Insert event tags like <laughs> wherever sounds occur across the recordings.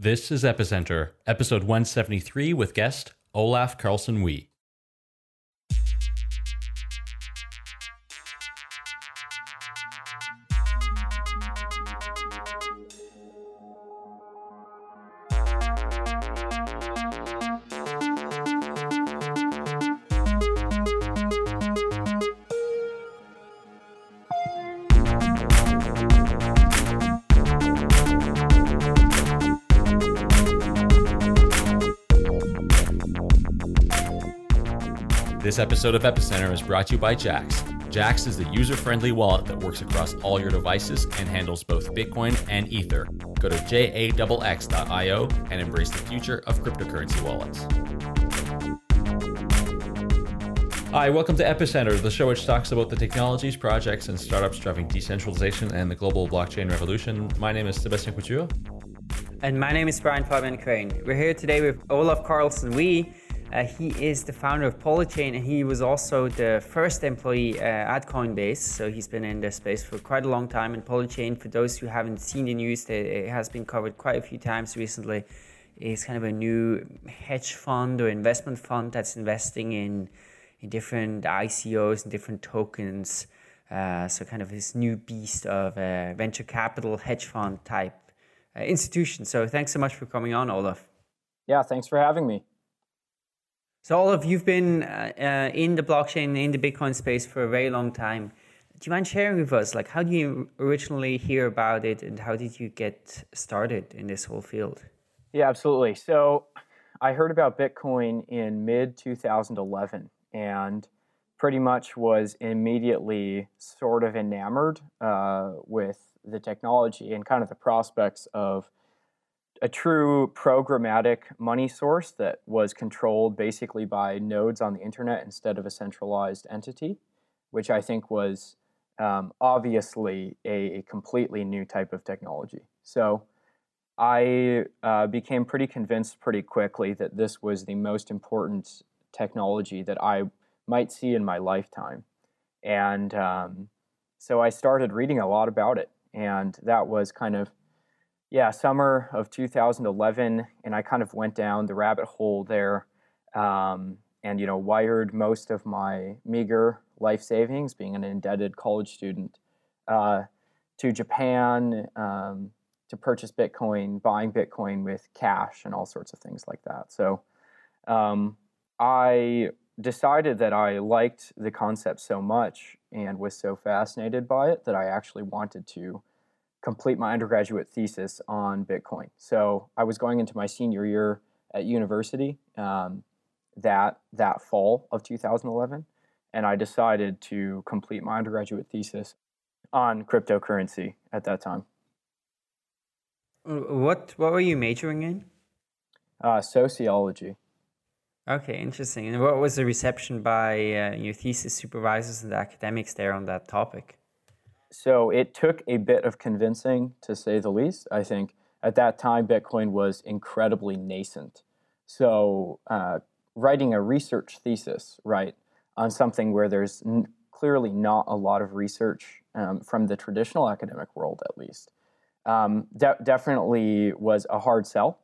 This is Epicenter, episode 173 with guest Olaf Carlson Wee. This episode of Epicenter is brought to you by Jaxx. Jaxx is the user friendly wallet that works across all your devices and handles both Bitcoin and Ether. Go to jaxx.io and embrace the future of cryptocurrency wallets. Hi, welcome to Epicenter, the show which talks about the technologies, projects, and startups driving decentralization and the global blockchain revolution. My name is Sebastian Couture. And my name is Brian Fabian Crain. We're here today with Olaf Carlson Wee. Uh, he is the founder of Polychain and he was also the first employee uh, at Coinbase. So he's been in the space for quite a long time. And Polychain, for those who haven't seen the news, it has been covered quite a few times recently. Is kind of a new hedge fund or investment fund that's investing in, in different ICOs and different tokens. Uh, so kind of this new beast of venture capital hedge fund type uh, institution. So thanks so much for coming on, Olaf. Yeah, thanks for having me. So, of you've been uh, uh, in the blockchain, in the Bitcoin space for a very long time. Do you mind sharing with us, like, how did you originally hear about it, and how did you get started in this whole field? Yeah, absolutely. So, I heard about Bitcoin in mid 2011, and pretty much was immediately sort of enamored uh, with the technology and kind of the prospects of a true programmatic money source that was controlled basically by nodes on the internet instead of a centralized entity, which I think was um, obviously a, a, completely new type of technology. So I uh, became pretty convinced pretty quickly that this was the most important technology that I might see in my lifetime. And um, so I started reading a lot about it. And that was kind of yeah, summer of 2011, and I kind of went down the rabbit hole there, um, and you know, wired most of my meager life savings, being an indebted college student, uh, to Japan um, to purchase Bitcoin, buying Bitcoin with cash, and all sorts of things like that. So, um, I decided that I liked the concept so much and was so fascinated by it that I actually wanted to complete my undergraduate thesis on Bitcoin. So I was going into my senior year at university um, that that fall of 2011, and I decided to complete my undergraduate thesis on cryptocurrency at that time. What what were you majoring in? Uh, sociology. Okay, interesting. And what was the reception by uh, your thesis supervisors and the academics there on that topic? So it took a bit of convincing, to say the least. I think at that time, Bitcoin was incredibly nascent. So uh, writing a research thesis, right, on something where there's n- clearly not a lot of research um, from the traditional academic world, at least, um, de- definitely was a hard sell.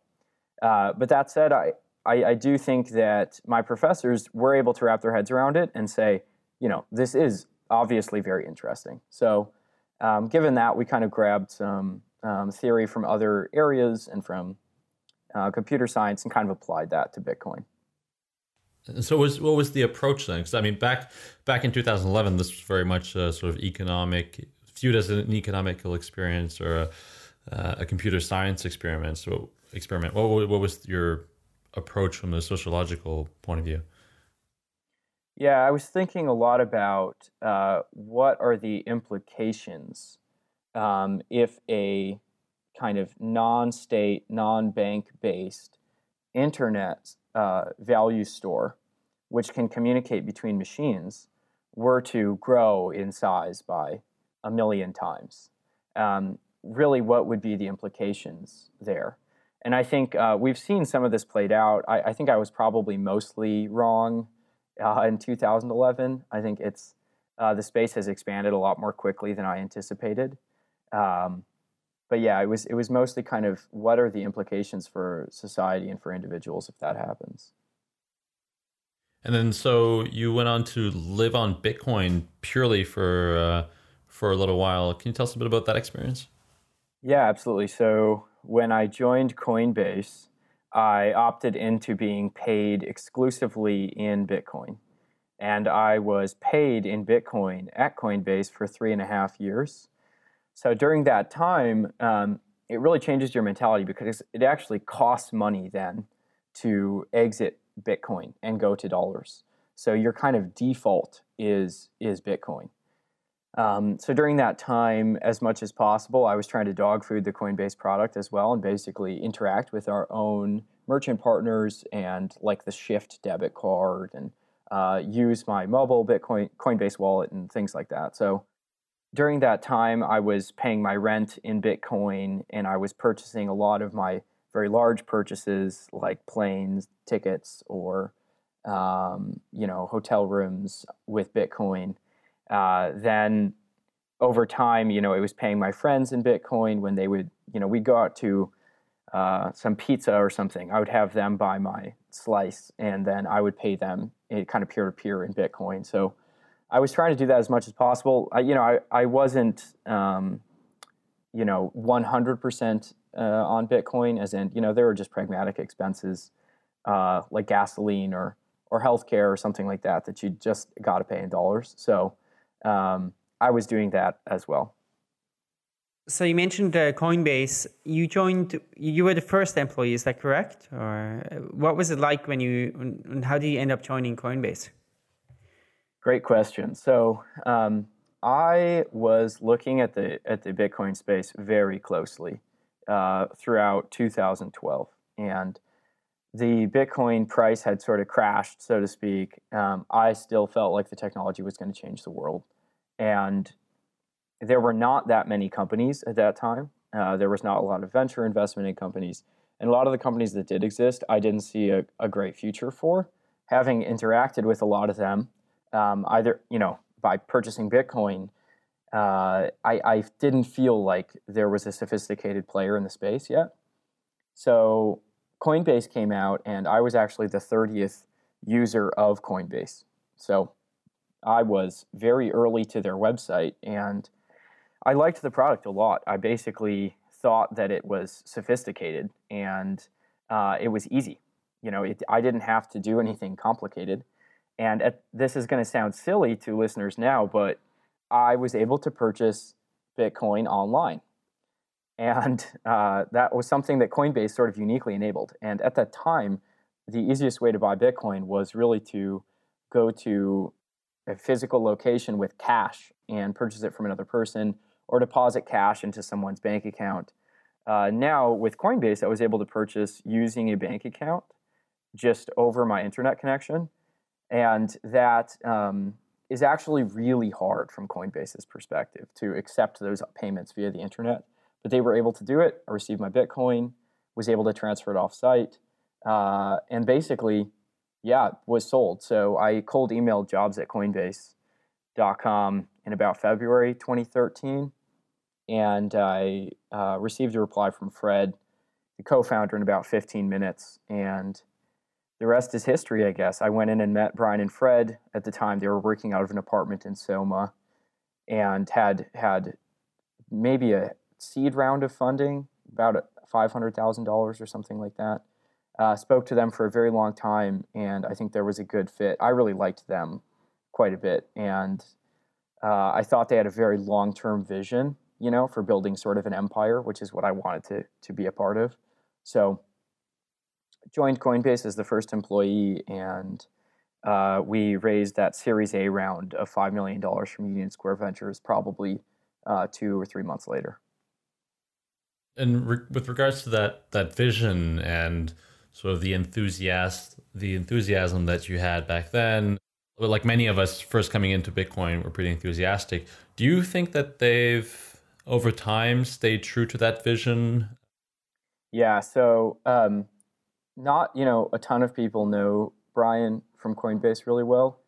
Uh, but that said, I, I, I do think that my professors were able to wrap their heads around it and say, you know, this is obviously very interesting. So, um, given that, we kind of grabbed some um, theory from other areas and from uh, computer science and kind of applied that to Bitcoin. So, was what was the approach then? Because I mean, back back in 2011, this was very much a sort of economic, viewed as an economical experience or a, uh, a computer science experiment. So, experiment. What, what was your approach from the sociological point of view? Yeah, I was thinking a lot about uh, what are the implications um, if a kind of non state, non bank based internet uh, value store, which can communicate between machines, were to grow in size by a million times. Um, really, what would be the implications there? And I think uh, we've seen some of this played out. I, I think I was probably mostly wrong uh, in 2011. I think it's uh, the space has expanded a lot more quickly than I anticipated. Um, but yeah, it was it was mostly kind of what are the implications for society and for individuals if that happens. And then so you went on to live on Bitcoin purely for uh, for a little while. Can you tell us a bit about that experience? Yeah, absolutely. So when I joined Coinbase, I opted into being paid exclusively in Bitcoin. And I was paid in Bitcoin at Coinbase for three and a half years. So during that time, um, it really changes your mentality because it actually costs money then to exit Bitcoin and go to dollars. So your kind of default is is Bitcoin. Um, so during that time, as much as possible, I was trying to dog food the Coinbase product as well, and basically interact with our own merchant partners and like the Shift debit card and uh, use my mobile Bitcoin Coinbase wallet and things like that. So during that time, I was paying my rent in Bitcoin, and I was purchasing a lot of my very large purchases like planes, tickets, or um, you know hotel rooms with Bitcoin. Uh, then over time, you know, it was paying my friends in Bitcoin when they would, you know, we'd go out to uh, some pizza or something. I would have them buy my slice, and then I would pay them it kind of peer to peer in Bitcoin. So I was trying to do that as much as possible. I, you know, I, I wasn't, um, you know, 100% uh, on Bitcoin, as in, you know, there were just pragmatic expenses uh, like gasoline or or healthcare or something like that that you just got to pay in dollars. So um, I was doing that as well. So you mentioned uh, Coinbase. You joined. You were the first employee. Is that correct? Or uh, what was it like when you? And how did you end up joining Coinbase? Great question. So um, I was looking at the at the Bitcoin space very closely uh, throughout 2012, and the Bitcoin price had sort of crashed, so to speak. Um, I still felt like the technology was going to change the world, and there were not that many companies at that time. Uh, there was not a lot of venture investment in companies. And a lot of the companies that did exist, I didn't see a, a great future for. Having interacted with a lot of them, um, either, you know, by purchasing Bitcoin, uh, I, I didn't feel like there was a sophisticated player in the space yet. So Coinbase came out, and I was actually the 30th user of Coinbase. So I was very early to their website, and I liked the product a lot. I basically thought that it was sophisticated and uh, it was easy. You know, it, I didn't have to do anything complicated. And at, this is going to sound silly to listeners now, but I was able to purchase Bitcoin online. And <laughs> uh, that was something that Coinbase sort of uniquely enabled. And at that time, the easiest way to buy Bitcoin was really to go to a physical location with cash and purchase it from another person or deposit cash into someone's bank account. Uh, now, with Coinbase, I was able to purchase using a bank account just over my internet connection. And that um, is actually really hard from Coinbase's perspective to accept those payments via the internet. But they were able to do it. I received my Bitcoin, was able to transfer it off site, uh, and basically, yeah, was sold. So I cold emailed jobs at Coinbase.com in about February 2013. And I uh, received a reply from Fred, the co founder, in about 15 minutes. And the rest is history, I guess. I went in and met Brian and Fred. At the time, they were working out of an apartment in Soma and had had maybe a seed round of funding, about $500,000 or something like that. Uh, spoke to them for a very long time, and I think there was a good fit. I really liked them quite a bit, and uh, I thought they had a very long term vision, you know, for building sort of an empire, which is what I wanted to, to be a part of. So, joined Coinbase as the first employee, and uh, we raised that Series A round of $5 million from Union Square Ventures probably uh, two or three months later. And re- with regards to that that vision and sort of the enthusiast the enthusiasm that you had back then like many of us first coming into Bitcoin were pretty enthusiastic. Do you think that they've over time stayed true to that vision? Yeah, so um, not you know a ton of people know Brian from Coinbase really well.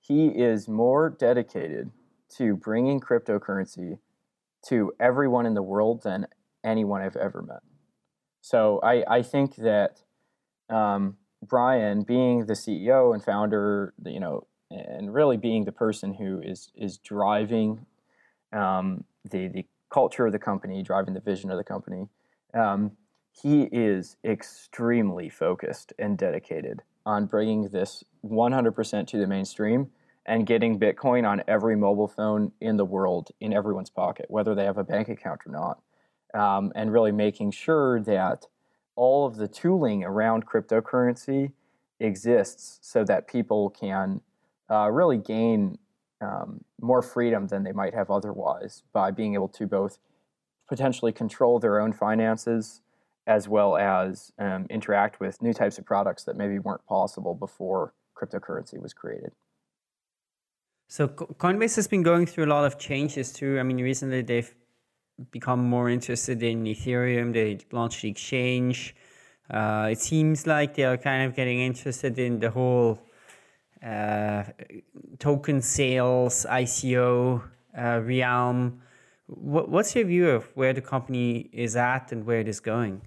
He is more dedicated to bringing cryptocurrency to everyone in the world than anyone I've ever met. So I, I think that um, Brian, being the CEO and founder, you know, and really being the person who is is driving um, the the culture of the company, driving the vision of the company, um, he is extremely focused and dedicated on bringing this 100% to the mainstream and getting Bitcoin on every mobile phone in the world in everyone's pocket, whether they have a bank account or not, um, and really making sure that all of the tooling around cryptocurrency exists so that people can uh, really gain um, more freedom than they might have otherwise by being able to both potentially control their own finances as well as um, interact with new types of products that maybe weren't possible before cryptocurrency was created. So Coinbase has been going through a lot of changes too. I mean, recently they've become more interested in Ethereum. They launched the exchange. Uh, it seems like they are kind of getting interested in the whole uh, token sales, ICO uh, realm. What, what's your view of where the company is at and where it is going?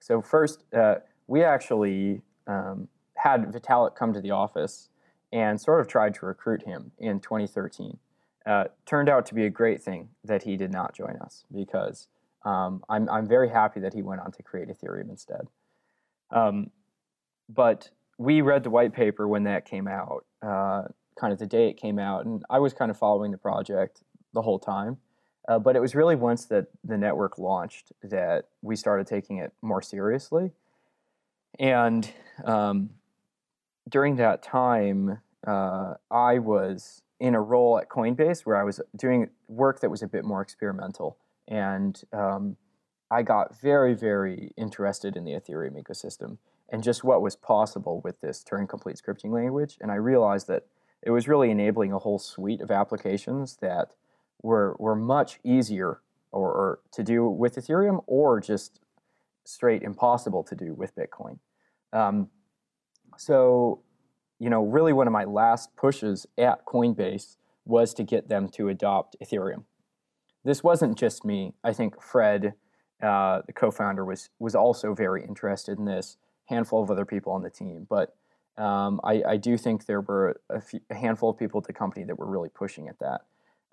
So first, uh, we actually um, had Vitalik come to the office and sort of tried to recruit him in 2013. Uh, turned out to be a great thing that he did not join us because um, I'm, I'm very happy that he went on to create Ethereum instead. Um, but we read the white paper when that came out, uh, kind of the day it came out, and I was kind of following the project the whole time. Uh, but it was really once that the network launched that we started taking it more seriously. And um, during that time, uh, I was in a role at Coinbase where I was doing work that was a bit more experimental. And um, I got very, very interested in the Ethereum ecosystem and just what was possible with this Turing complete scripting language. And I realized that it was really enabling a whole suite of applications that were were much easier or, or to do with Ethereum or just straight impossible to do with Bitcoin. Um, so, you know, really one of my last pushes at Coinbase was to get them to adopt Ethereum. This wasn't just me. I think Fred, uh, the co-founder, was was also very interested in this. Handful of other people on the team, but um, I, I, do think there were a, few, a, handful of people at the company that were really pushing at that.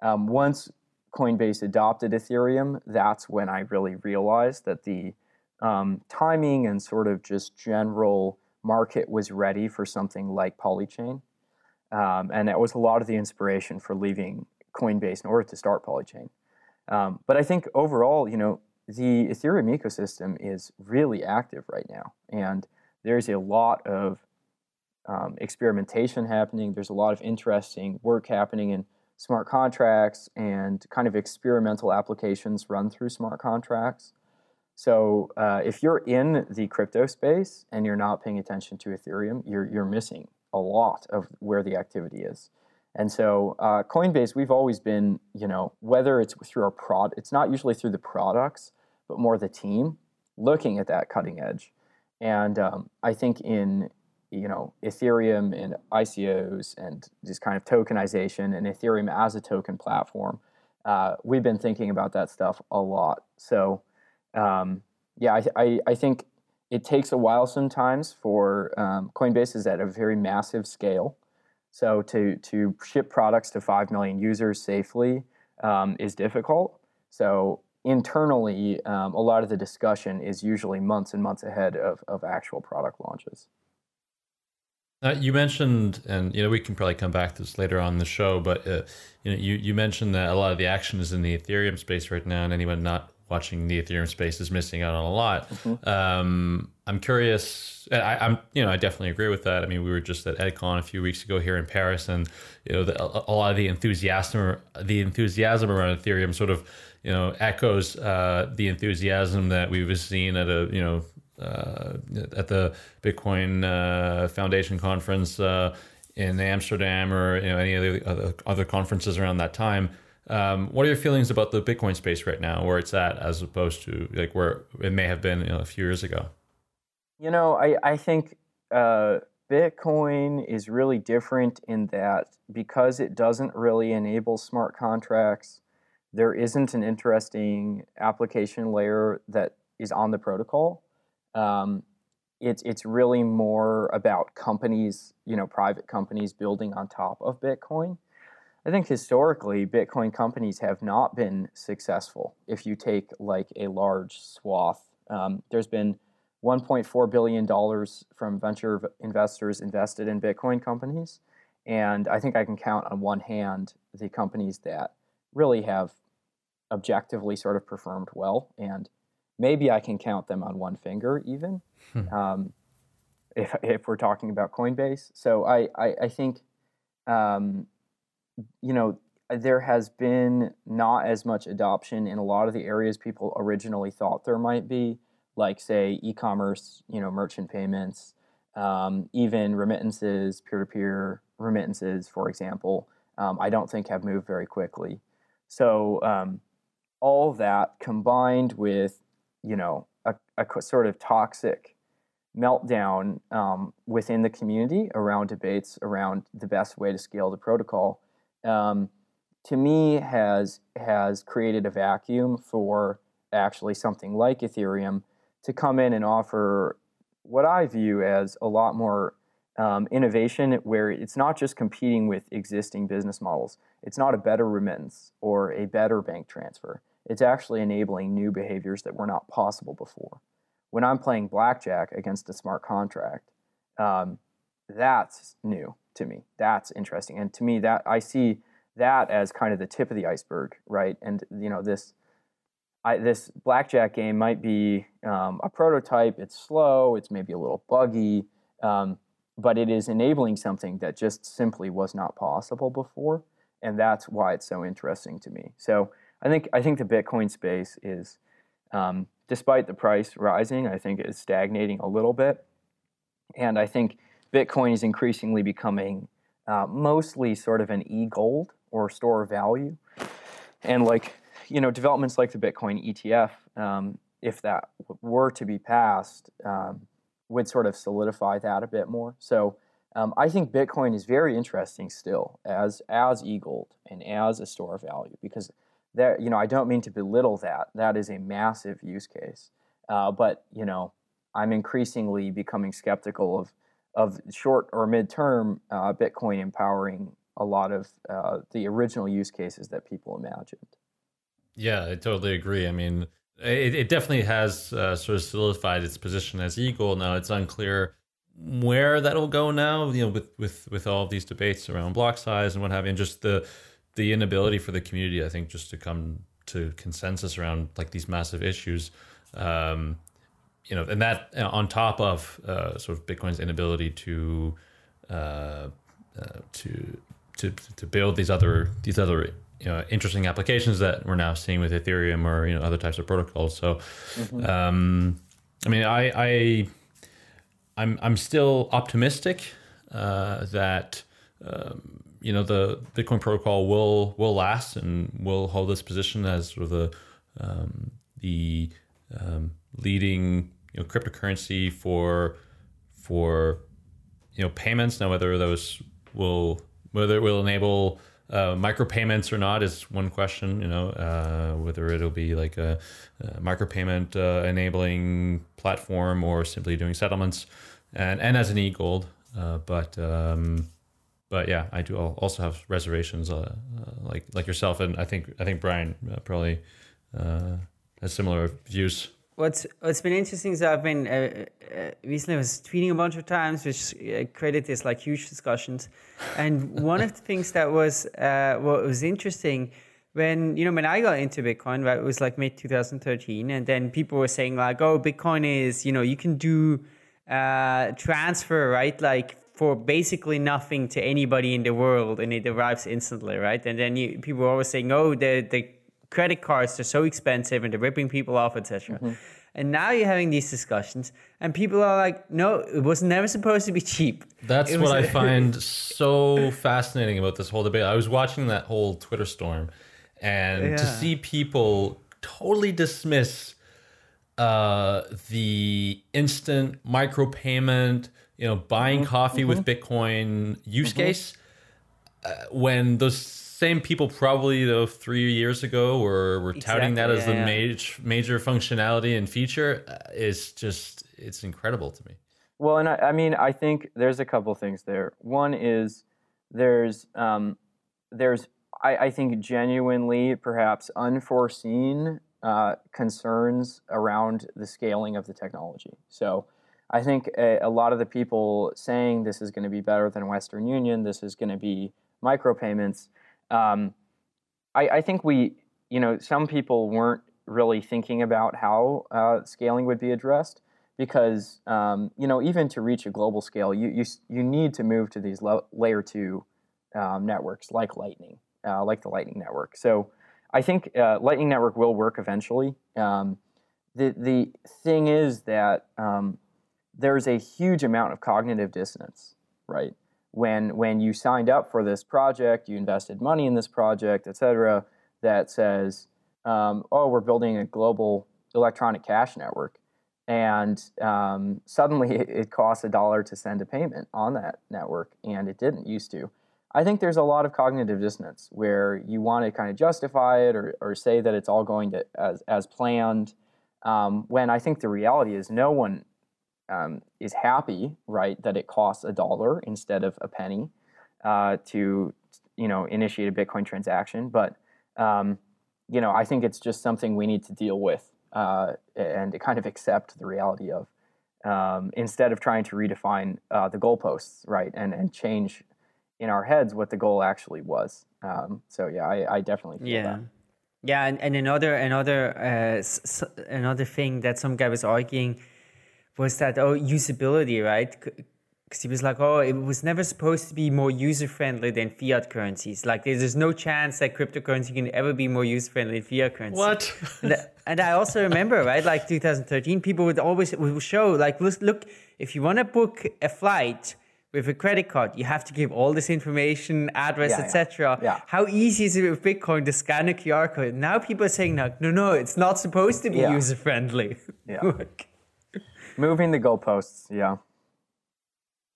Um, once Coinbase adopted Ethereum, that's when I really realized that the um, timing and sort of just general market was ready for something like Polychain. Um, and that was a lot of the inspiration for leaving Coinbase in order to start Polychain. Um, but I think overall, you know, the Ethereum ecosystem is really active right now. And there's a lot of um, experimentation happening. There's a lot of interesting work happening in smart contracts and kind of experimental applications run through smart contracts. So uh, if you're in the crypto space and you're not paying attention to Ethereum, you're, you're missing a lot of where the activity is. And so uh, Coinbase, we've always been, you know, whether it's through our prod, it's not usually through the products, but more the team looking at that cutting edge. And um, I think in you know Ethereum and ICOs and this kind of tokenization and Ethereum as a token platform. Uh, we've been thinking about that stuff a lot. So um, yeah, I, I, I, think it takes a while sometimes for um, Coinbase is at a very massive scale. So to to ship products to five million users safely um, is difficult. So internally, um, a lot of the discussion is usually months and months ahead of, of actual product launches. Uh, you mentioned, and you know, we can probably come back to this later on the show, but uh, you know, you, you mentioned that a lot of the action is in the Ethereum space right now, and anyone not watching the Ethereum space is missing out on a lot. Mm-hmm. Um, I'm curious. I, am you know, I definitely agree with that. I mean, we were just at EdCon a few weeks ago here in Paris, and you know, the, a, lot of the enthusiasm, the enthusiasm around Ethereum, sort of, you know, echoes uh, the enthusiasm that we've seen at a you know uh, at the Bitcoin uh, Foundation conference uh, in Amsterdam or you know any of the other, other conferences around that time. Um, what are your feelings about the Bitcoin space right now, where it's at, as opposed to like where it may have been you know, a few years ago? You know, I I think uh, Bitcoin is really different in that because it doesn't really enable smart contracts. there isn't an interesting application layer that is on the protocol. Um, it's it's really more about companies, you know, private companies building on top of Bitcoin. I think historically, Bitcoin companies have not been successful. If you take like a large swath, um, there's been 1.4 billion dollars from venture investors invested in Bitcoin companies, and I think I can count on one hand the companies that really have objectively sort of performed well and maybe I can count them on one finger even, hmm. um, if, if we're talking about Coinbase. So I, I, I think, um, you know, there has been not as much adoption in a lot of the areas people originally thought there might be, like say e-commerce, you know, merchant payments, um, even remittances, peer-to-peer remittances, for example. Um, I don't think have moved very quickly. So um, all that combined with you know a, a sort of toxic meltdown um, within the community around debates around the best way to scale the protocol um, to me has has created a vacuum for actually something like ethereum to come in and offer what i view as a lot more um, innovation where it's not just competing with existing business models. It's not a better remittance or a better bank transfer. It's actually enabling new behaviors that were not possible before. When I'm playing blackjack against a smart contract, um, that's new to me. That's interesting, and to me, that I see that as kind of the tip of the iceberg, right? And you know, this I, this blackjack game might be um, a prototype. It's slow. It's maybe a little buggy, um, but it is enabling something that just simply was not possible before, and that's why it's so interesting to me. So I think I think the Bitcoin space is, um, despite the price rising, I think it's stagnating a little bit, and I think Bitcoin is increasingly becoming uh, mostly sort of an e-gold or store of value, and like you know developments like the Bitcoin ETF, um, if that were to be passed, um, would sort of solidify that a bit more. So. Um, I think Bitcoin is very interesting still as as e-gold and as a store of value because there, you know, I don't mean to belittle that. That is a massive use case. Uh, but you know, I'm increasingly becoming skeptical of of short or midterm uh, Bitcoin empowering a lot of uh, the original use cases that people imagined. Yeah, I totally agree. I mean, it, it definitely has uh, sort of solidified its position as e-gold. Now it's unclear where that'll go now. You know, with with with all of these debates around block size and what have you, and just the the inability for the community, I think, just to come to consensus around like these massive issues, um, you know, and that uh, on top of uh, sort of Bitcoin's inability to uh, uh, to to to build these other these other you know interesting applications that we're now seeing with Ethereum or you know other types of protocols. So, mm-hmm. um, I mean, I I I'm I'm still optimistic uh, that. Um, you know the Bitcoin protocol will will last and will hold this position as sort of the um, the um, leading you know cryptocurrency for for you know payments. Now whether those will whether it will enable uh, micropayments or not is one question. You know uh, whether it'll be like a, a micropayment uh, enabling platform or simply doing settlements, and and as an e gold. Uh, but um, but yeah, I do also have reservations, uh, uh, like like yourself, and I think I think Brian probably has similar views. What's What's been interesting is I've been uh, uh, recently I was tweeting a bunch of times, which created this like huge discussions, and one of the things that was what was interesting when you know when I got into Bitcoin, right, it was like mid 2013, and then people were saying like, oh, Bitcoin is you know you can do transfer right like for basically nothing to anybody in the world and it arrives instantly, right? And then you, people were always saying, oh, the, the credit cards are so expensive and they're ripping people off, etc. Mm-hmm. And now you're having these discussions, and people are like, no, it was never supposed to be cheap. That's what I <laughs> find so fascinating about this whole debate. I was watching that whole Twitter storm, and yeah. to see people totally dismiss uh, the instant micropayment, you know, buying mm-hmm. coffee mm-hmm. with Bitcoin use mm-hmm. case uh, when those same people probably though three years ago were, were touting that as yeah, the yeah. major major functionality and feature uh, is just it's incredible to me. Well, and I, I mean, I think there's a couple things there. One is there's um, there's I, I think genuinely perhaps unforeseen uh, concerns around the scaling of the technology. So I think a, a lot of the people saying this is going to be better than Western Union, this is going to be micropayments. Um, I, I think we, you know, some people weren't really thinking about how uh, scaling would be addressed because um, you know even to reach a global scale, you you, you need to move to these lo- layer two um, networks like Lightning, uh, like the Lightning network. So I think uh, Lightning network will work eventually. Um, the the thing is that um, there's a huge amount of cognitive dissonance, right? When when you signed up for this project, you invested money in this project, et cetera, that says, um, oh, we're building a global electronic cash network. And um, suddenly it, <laughs> it costs a dollar to send a payment on that network and it didn't used to. I think there's a lot of cognitive dissonance where you want to kind of justify it or, or say that it's all going to as, as planned. Um, when i think the reality is no one um, is happy right that it costs a dollar instead of a penny uh, to you know initiate a bitcoin transaction but um, you know i think it's just something we need to deal with uh, and kind of accept the reality of um, instead of trying to redefine uh, the goalposts, right, and and change in our heads what the goal actually was. Um, so yeah, I, I definitely feel Yeah. that. Yeah, and, and another another uh, s- s- another thing that some guy was arguing was that oh usability, right? Because he was like, oh, it was never supposed to be more user friendly than fiat currencies. Like, there's, there's no chance that cryptocurrency can ever be more user friendly than fiat currency. What? and, and I also remember, right, like 2013, people would always would show, like, look, look if you want to book a flight with a credit card, you have to give all this information, address, Yeah, yeah. etc. Yeah. How easy is it with Bitcoin to scan a QR code? Now people are saying, no, no, no, it's not supposed to be Yeah. user friendly. Yeah. <laughs> Moving the goalposts, yeah.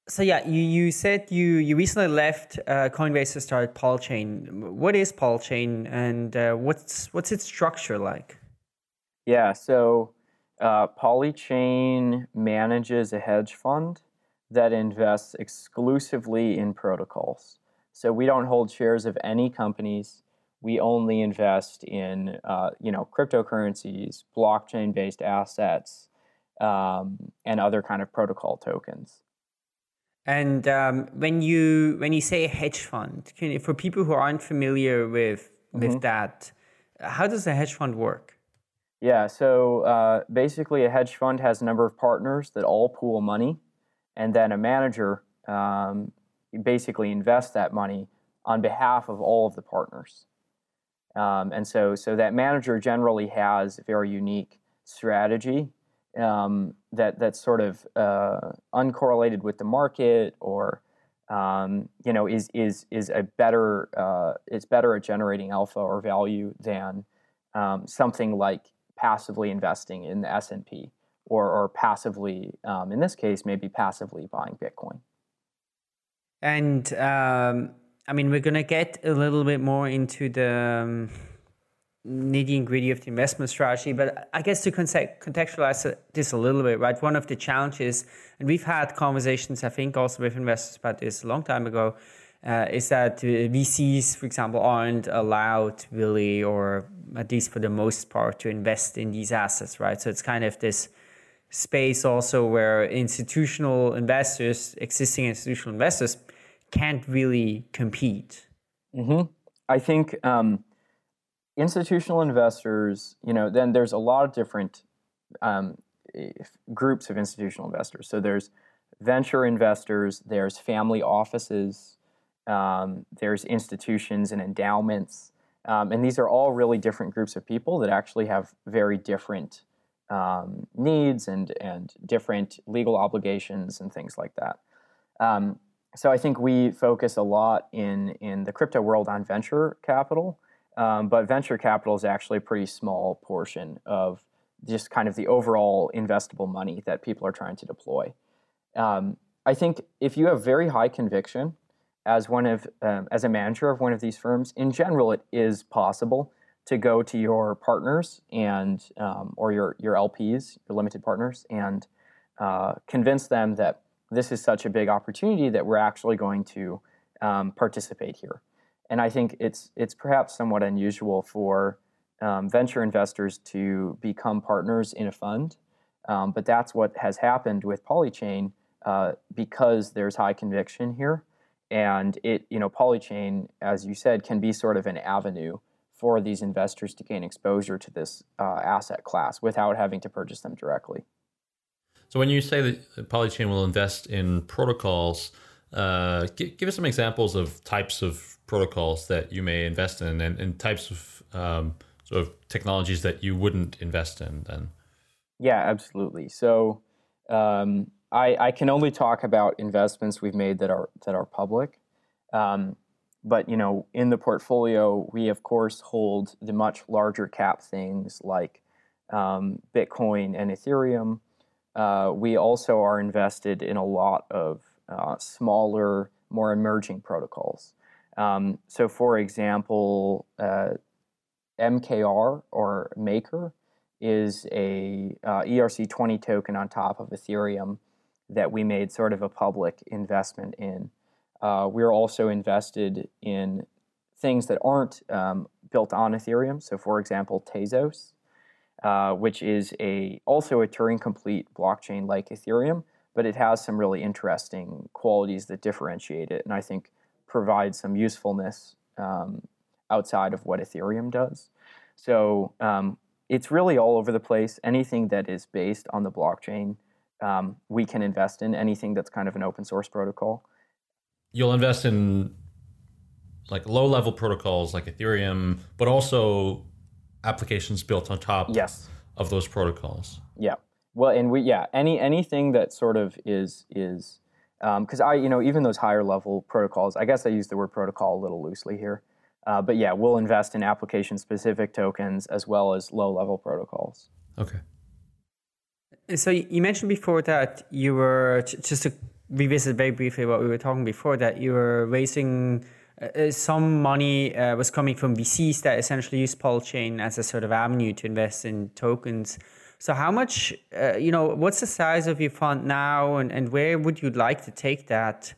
so yeah, you, you said you you recently left uh, Coinbase to start Polychain. What is Polychain, and uh, what's what's its structure like? Yeah, so uh, Polychain manages a hedge fund that invests exclusively in protocols. So we don't hold shares of any companies. We only invest in, uh, you know, cryptocurrencies, blockchain-based assets, um, and other kind of protocol tokens. And um, when you when you say a hedge fund, can you, for people who aren't familiar with with that, how does a hedge fund work? Yeah, so uh, basically, a hedge fund has a number of partners that all pool money, and then a manager um, basically invests that money on behalf of all of the partners. Um, and so, so that manager generally has a very unique strategy um, that that's sort of uh, uncorrelated with the market, or um, you know, is is is a better uh, is better at generating alpha or value than um, something like passively investing in the S and P, or or passively, um, in this case, maybe passively buying Bitcoin. And um, I mean, we're gonna get a little bit more into the um, nitty and gritty of the investment strategy, but I guess to contextualize this a little bit, right? One of the challenges, and we've had conversations, I think, also with investors about this a long time ago, uh, is that VCs, for example, aren't allowed really, or at least for the most part, to invest in these assets, right? So it's kind of this space also where institutional investors, existing institutional investors, can't really compete. hmm I think um, institutional investors, you know, then there's a lot of different um, groups of institutional investors. So there's venture investors, there's family offices, um, there's institutions and endowments. Um, and these are all really different groups of people that actually have very different um, needs and, and different legal obligations and things like that. Um, so I think we focus a lot in, in the crypto world on venture capital, um, but venture capital is actually a pretty small portion of just kind of the overall investable money that people are trying to deploy. Um, I think if you have very high conviction as one of um, as a manager of one of these firms, in general, it is possible to go to your partners and um, or your your LPs, your limited partners, and uh, convince them that this is such a big opportunity that we're actually going to um, participate here. And I think it's it's perhaps somewhat unusual for um, venture investors to become partners in a fund, um, but that's what has happened with Polychain uh, because there's high conviction here, and it you know Polychain, as you said, can be sort of an avenue for these investors to gain exposure to this uh, asset class without having to purchase them directly. So when you say that Polychain will invest in protocols, uh, give, give, us some examples of types of protocols that you may invest in and, and types of um, sort of technologies that you wouldn't invest in then. Yeah, absolutely. So um, I, I, can only talk about investments we've made that are that are public. Um, but you know, in the portfolio, we of course hold the much larger cap things like um, Bitcoin and Ethereum. Uh, we also are invested in a lot of uh, smaller, more emerging protocols. Um, so, for example, uh, MKR or Maker is a uh, ERC20 token on top of Ethereum that we made sort of a public investment in. Uh, we're also invested in things that aren't um, built on Ethereum. So, for example, Tezos, uh, which is a also a Turing complete blockchain like Ethereum, but it has some really interesting qualities that differentiate it, and I think provide some usefulness um, outside of what Ethereum does. So um, it's really all over the place. Anything that is based on the blockchain, um, we can invest in. Anything that's kind of an open source protocol you'll invest in like low level protocols like Ethereum, but also applications built on top yes. of those protocols. Yeah. Well, and we yeah any anything that sort of is is because um, I you know even those higher level protocols I guess I use the word protocol a little loosely here, uh, but yeah we'll invest in application specific tokens as well as low level protocols. Okay. So you mentioned before that you were just to revisit very briefly what we were talking before that you were raising uh, uh some money uh, was coming from VCs that essentially use Polychain as a sort of avenue to invest in tokens. So how much, uh, you know, what's the size of your fund now, and, and where would you like to take that?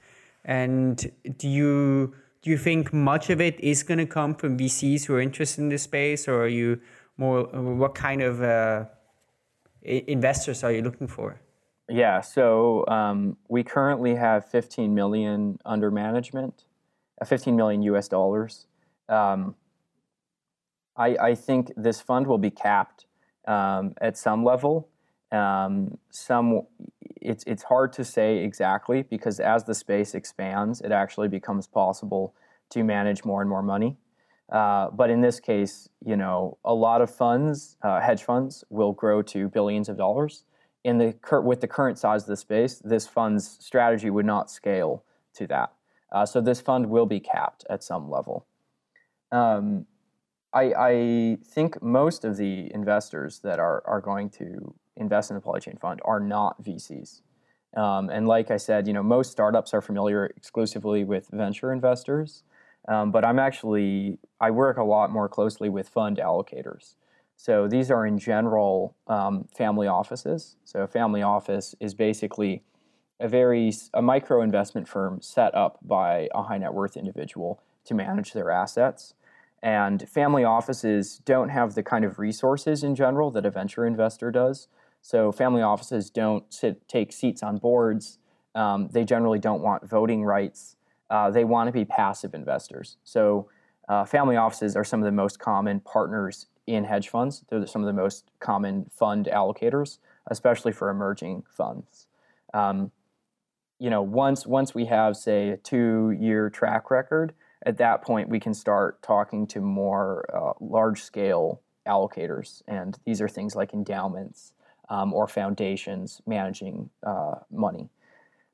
And do you do you think much of it is going to come from VCs who are interested in this space, or are you more? What kind of uh, investors are you looking for? Yeah, so um, we currently have 15 million under management, uh, 15 million US dollars. Um, I, I, think this fund will be capped um, at some level. Um, some it's it's hard to say exactly because as the space expands, it actually becomes possible to manage more and more money. Uh, but in this case, you know, a lot of funds, uh, hedge funds, will grow to billions of dollars in the with the current size of the space, this fund's strategy would not scale to that. Uh, so this fund will be capped at some level. Um, I, I, think most of the investors that are, are going to invest in the Polychain fund are not VCs. Um, and like I said, you know, most startups are familiar exclusively with venture investors, um, but I'm actually I work a lot more closely with fund allocators. So these are in general um, family offices. So a family office is basically a very a micro investment firm set up by a high net worth individual to manage their assets. And family offices don't have the kind of resources in general that a venture investor does. So family offices don't sit, take seats on boards. Um, they generally don't want voting rights. Uh, they want to be passive investors. So uh, family offices are some of the most common partners in hedge funds. They're some of the most common fund allocators, especially for emerging funds. Um, you know, once once we have say a two-year track record, at that point we can start talking to more uh, large-scale allocators, and these are things like endowments um, or foundations managing uh, money.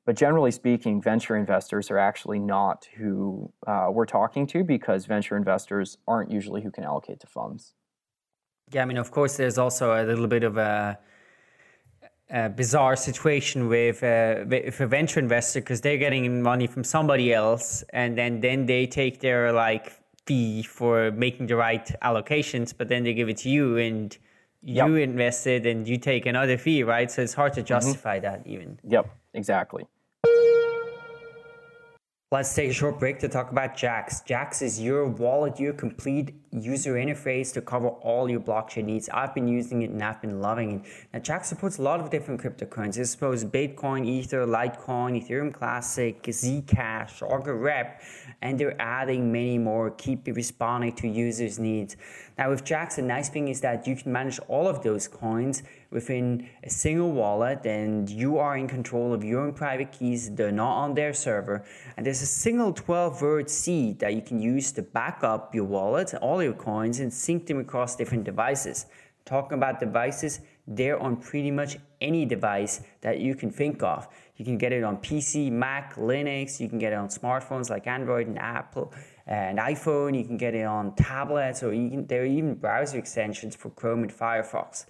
But generally speaking, venture investors are actually not who uh, we're talking to because venture investors aren't usually who can allocate to funds. Yeah, I mean, of course, there's also a little bit of a a bizarre situation with, uh, with a venture investor because they're getting money from somebody else, and then then they take their like fee for making the right allocations, but then they give it to you and you yep. invested and you take another fee, right? So it's hard to mm-hmm. justify mm-hmm. that even. Yep, exactly. Let's take a short break to talk about Jaxx. Jaxx is your wallet, your complete user interface to cover all your blockchain needs. I've been using it and I've been loving it. Now, Jaxx supports a lot of different cryptocurrencies. It supports Bitcoin, Ether, Litecoin, Ethereum Classic, Zcash, Augur Rep, and they're adding many more. Keep responding to users' needs. Now, with Jaxx, the nice thing is that you can manage all of those coins within a single wallet and you are in control of your own private keys. They're not on their server. And there's a single 12 word seed that you can use to back up your wallet, all your coins, and sync them across different devices. Talking about devices, they're on pretty much any device that you can think of. You can get it on PC, Mac, Linux, you can get it on smartphones like Android and Apple and iPhone, you can get it on tablets, or can, there are even browser extensions for Chrome and Firefox.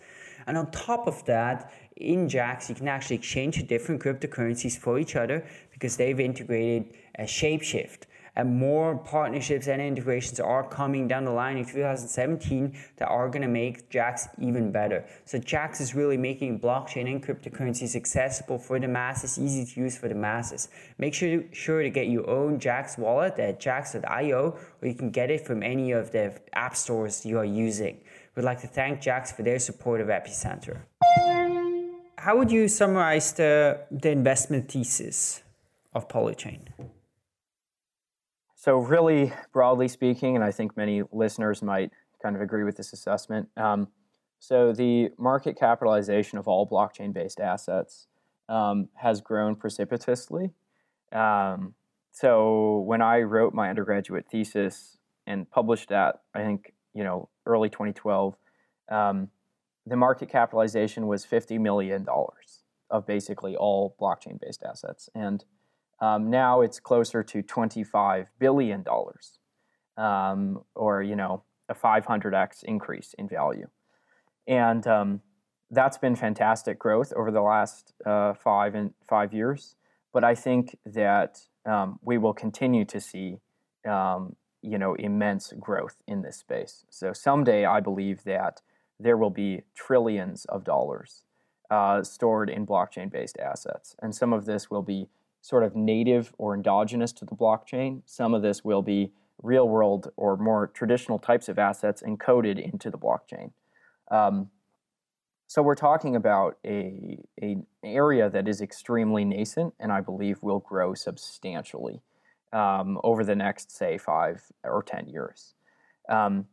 And on top of that, in Jaxx, you can actually exchange different cryptocurrencies for each other because they've integrated a Shapeshift. And more partnerships and integrations are coming down the line in 2017 that are going to make Jaxx even better. So Jaxx is really making blockchain and cryptocurrencies accessible for the masses, easy to use for the masses. Make sure, sure to get your own Jaxx wallet at jaxx.io, or you can get it from any of the app stores you are using. We'd like to thank Jaxx for their support of Epicenter. How would you summarize the, the investment thesis of Polychain? So, really broadly speaking, and I think many listeners might kind of agree with this assessment. Um, so, the market capitalization of all blockchain based assets um, has grown precipitously. Um, so, when I wrote my undergraduate thesis and published that, I think you know, early 2012, um, the market capitalization was $50 million of basically all blockchain based assets. And um, now it's closer to $25 billion, um, or, you know, a 500x increase in value. And um, that's been fantastic growth over the last uh, five and five years. But I think that um, we will continue to see um, you know immense growth in this space. So someday I believe that there will be trillions of dollars uh, stored in blockchain-based assets, and some of this will be sort of native or endogenous to the blockchain. Some of this will be real-world or more traditional types of assets encoded into the blockchain. Um, so we're talking about a, a, area that is extremely nascent and I believe will grow substantially um, over the next, say, five or 10 years. Um,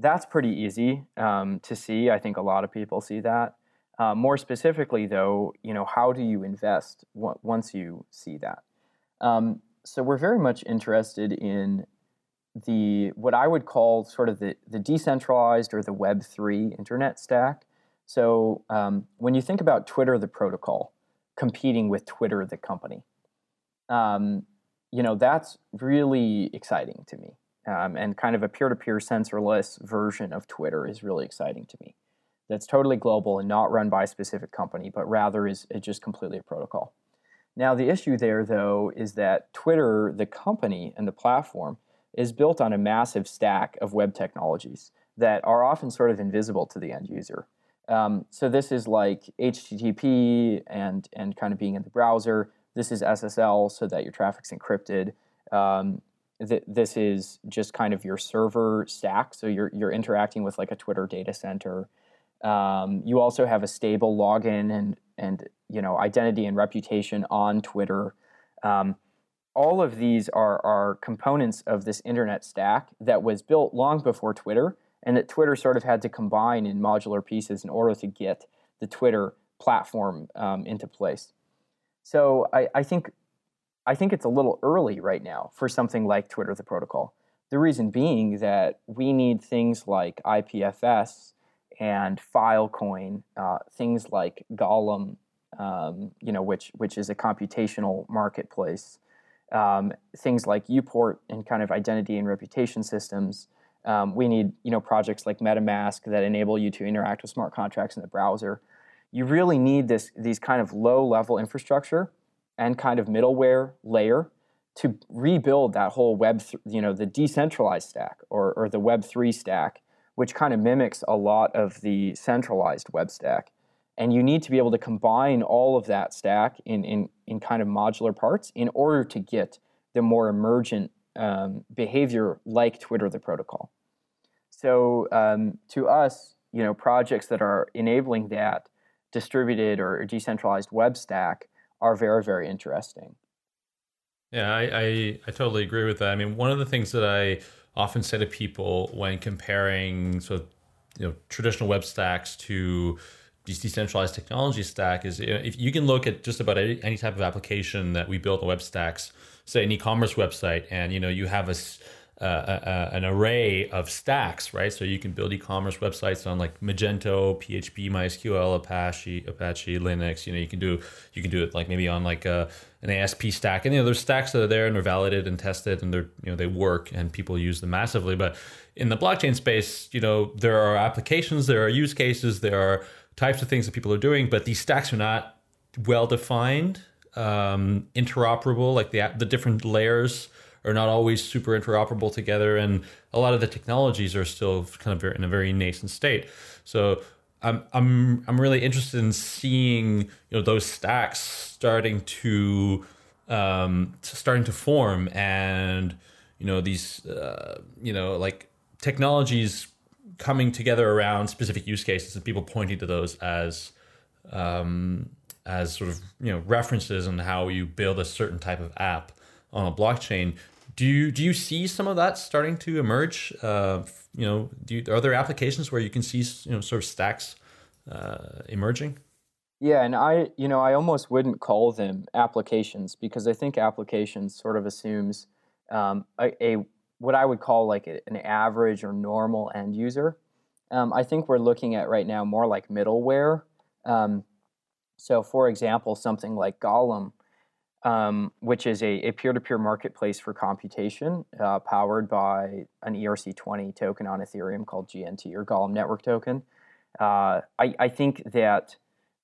that's pretty easy um, to see. I think a lot of people see that. Uh, more specifically, though, you know, how do you invest w- once you see that? Um, so we're very much interested in the what I would call sort of the, the decentralized or the Web three internet stack. So um, when you think about Twitter, the protocol, competing with Twitter, the company, um, you know, that's really exciting to me. Um, and kind of a peer-to-peer sensorless version of Twitter is really exciting to me. That's totally global and not run by a specific company, but rather is just completely a protocol. Now, the issue there, though, is that Twitter, the company and the platform, is built on a massive stack of web technologies that are often sort of invisible to the end user. Um, so this is like HTTP and and kind of being in the browser. This is SSL so that your traffic's encrypted. Um, th- this is just kind of your server stack. So you're, you're interacting with like a Twitter data center. Um, you also have a stable login and, and you know identity and reputation on Twitter. Um, all of these are, are components of this internet stack that was built long before Twitter, and that Twitter sort of had to combine in modular pieces in order to get the Twitter platform um, into place. So I, I think I think it's a little early right now for something like Twitter the protocol. The reason being that we need things like IPFS and Filecoin, uh, things like Golem, um, you know, which which is a computational marketplace, um, things like Uport and kind of identity and reputation systems. Um, we need you know projects like MetaMask that enable you to interact with smart contracts in the browser you really need this these kind of low level infrastructure and kind of middleware layer to rebuild that whole web, th- you know, the decentralized stack or, or the web three stack, which kind of mimics a lot of the centralized web stack. And you need to be able to combine all of that stack in, in, in kind of modular parts in order to get the more emergent um, behavior like Twitter the protocol. So um, to us, you know, projects that are enabling that distributed or decentralized web stack are very, very interesting. Yeah, I, I, I totally agree with that. I mean, one of the things that I often say to people when comparing so you know traditional web stacks to these decentralized technology stack is if you can look at just about any, type of application that we build on web stacks, say an e-commerce website, and you know you have a uh, an array of stacks, right? So you can build e-commerce websites on like Magento, PHP, MySQL, Apache, Apache, Linux. You know, you can do you can do it like maybe on like a, an ASP stack, and you know, there's stacks that are there and they're validated and tested, and they're you know they work and people use them massively. But in the blockchain space, you know, there are applications, there are use cases, there are types of things that people are doing, but these stacks are not well defined, um, interoperable, like the the different layers are not always super interoperable together, and a lot of the technologies are still kind of in a very nascent state. So I'm I'm I'm really interested in seeing you know those stacks starting to um, starting to form, and you know these uh, you know like technologies coming together around specific use cases and people pointing to those as um, as sort of you know references on how you build a certain type of app on a blockchain. Do you do you see some of that starting to emerge? Uh, you know, do you, are there applications where you can see you know sort of stacks uh, emerging? Yeah, and I you know I almost wouldn't call them applications because I think applications sort of assumes um, a, a, what I would call like a, an average or normal end user. Um, I think we're looking at right now more like middleware. Um, so, for example, something like Golem um, which is a, a, peer-to-peer marketplace for computation uh, powered by an ERC20 token on Ethereum called GNT or Golem Network Token. Uh, I, I, think that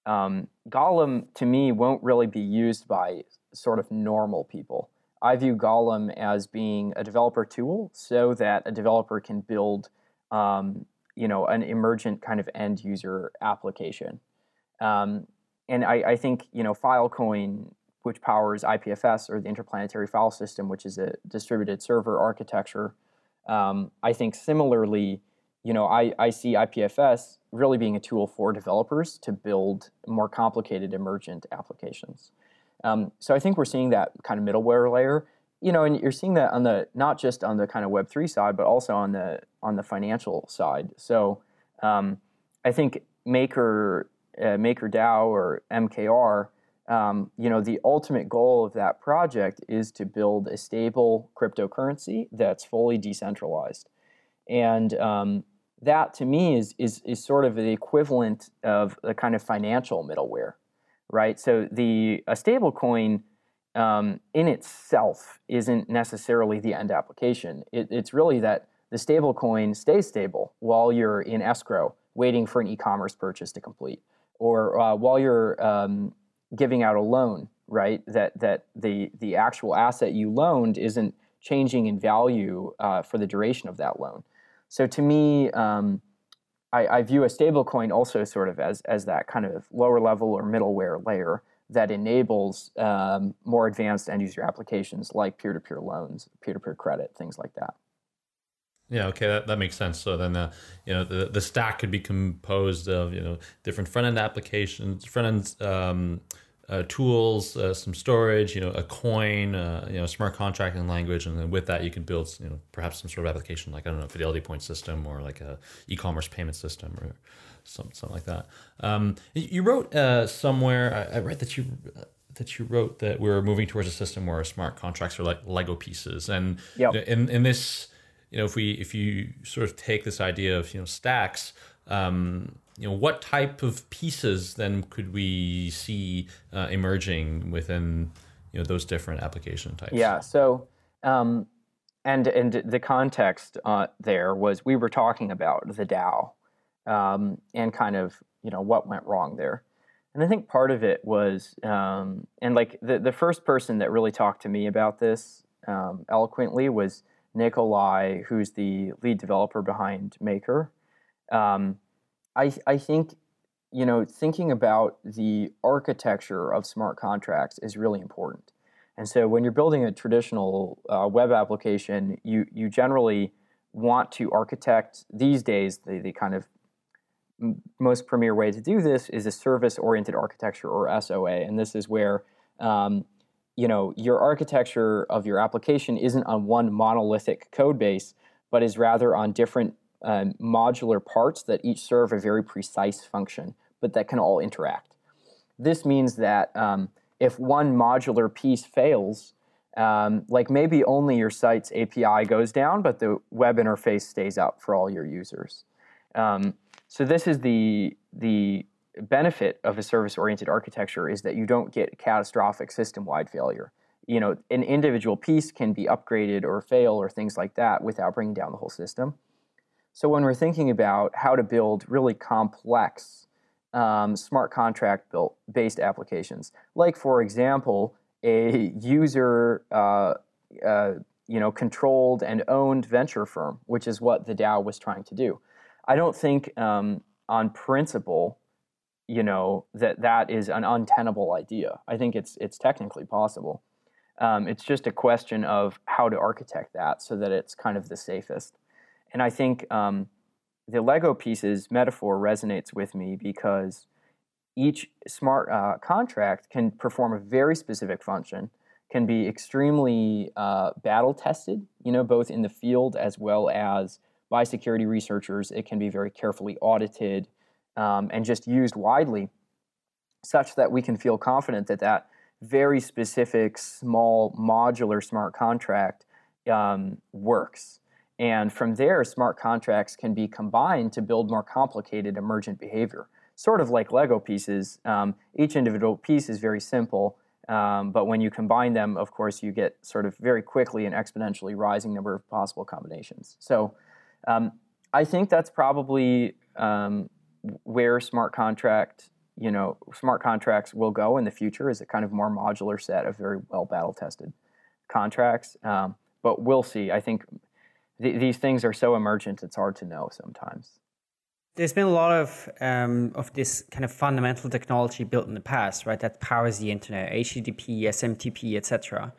um, Golem, to me, won't really be used by sort of normal people. I view Golem as being a developer tool so that a developer can build, um, you know, an emergent kind of end user application. Um, and I, I, think, you know, Filecoin which powers IPFS or the Interplanetary File System, which is a distributed server architecture. Um, I think similarly, you know, I, I see IPFS really being a tool for developers to build more complicated emergent applications. Um, so I think we're seeing that kind of middleware layer, you know, and you're seeing that on the not just on the kind of Web three side, but also on the on the financial side. So um, I think Maker uh, MakerDAO or MKR um, you know, the ultimate goal of that project is to build a stable cryptocurrency that's fully decentralized. And um, that to me is, is, is sort of the equivalent of a kind of financial middleware, right? So the a stable coin um, in itself isn't necessarily the end application. It, it's really that the stable coin stays stable while you're in escrow waiting for an e-commerce purchase to complete or uh, while you're um, giving out a loan, right? That that the the actual asset you loaned isn't changing in value uh, for the duration of that loan. So to me, um, I, I, view a stablecoin also sort of as as that kind of lower level or middleware layer that enables um, more advanced end user applications like peer to peer loans, peer to peer credit, things like that. Yeah, okay, that, that makes sense. So then, uh, you know, the, the stack could be composed of you know different front end applications, front end um, uh, tools, uh, some storage, you know, a coin, uh, you know, smart contracting language, and then with that you can build, you know, perhaps some sort of application like I don't know, fidelity point system or like a e-commerce payment system or some, something like that. Um, you wrote uh, somewhere, I, I read that you that you wrote that we're moving towards a system where smart contracts are like Lego pieces, and yep. in in this you know, if we if you sort of take this idea of you know stacks, um, you know, what type of pieces then could we see uh, emerging within you know those different application types? Yeah. So. Um, and and the context uh, there was we were talking about the DAO um, and kind of you know what went wrong there. And I think part of it was, um, and like the, the first person that really talked to me about this um, eloquently was Nikolai, who's the lead developer behind Maker. Um, I, I think, you know, thinking about the architecture of smart contracts is really important. And so when you're building a traditional uh, web application, you, you generally want to architect these days the, the kind of most premier way to do this is a service-oriented architecture or SOA, and this is where um, you know your architecture of your application isn't on one monolithic code base, but is rather on different um, modular parts that each serve a very precise function, but that can all interact. This means that um, if one modular piece fails, um, like maybe only your site's API goes down, but the web interface stays up for all your users. Um, so this is the the benefit of a service-oriented architecture is that you don't get catastrophic system-wide failure. You know, an individual piece can be upgraded or fail or things like that without bringing down the whole system. So when we're thinking about how to build really complex um, smart contract built based applications, like for example, a user uh, uh, you know controlled and owned venture firm, which is what the DAO was trying to do. I don't think um, on principle, you know, that that is an untenable idea. I think it's it's technically possible. Um, it's just a question of how to architect that so that it's kind of the safest. And I think um, the Lego pieces metaphor resonates with me because each smart uh, contract can perform a very specific function, can be extremely uh, battle tested, you know, both in the field as well as by security researchers. It can be very carefully audited um, and just used widely, such that we can feel confident that that very specific, small, modular smart contract um, works. And from there, smart contracts can be combined to build more complicated emergent behavior. Sort of like Lego pieces, um, each individual piece is very simple, um, but when you combine them, of course, you get sort of very quickly an exponentially rising number of possible combinations. So um, I think that's probably um, where smart contract, you know, smart contracts will go in the future is a kind of more modular set of very well battle tested contracts. Um, but we'll see. I think th- these things are so emergent; it's hard to know sometimes. There's been a lot of um, of this kind of fundamental technology built in the past, right? That powers the internet, HTTP, SMTP, etc.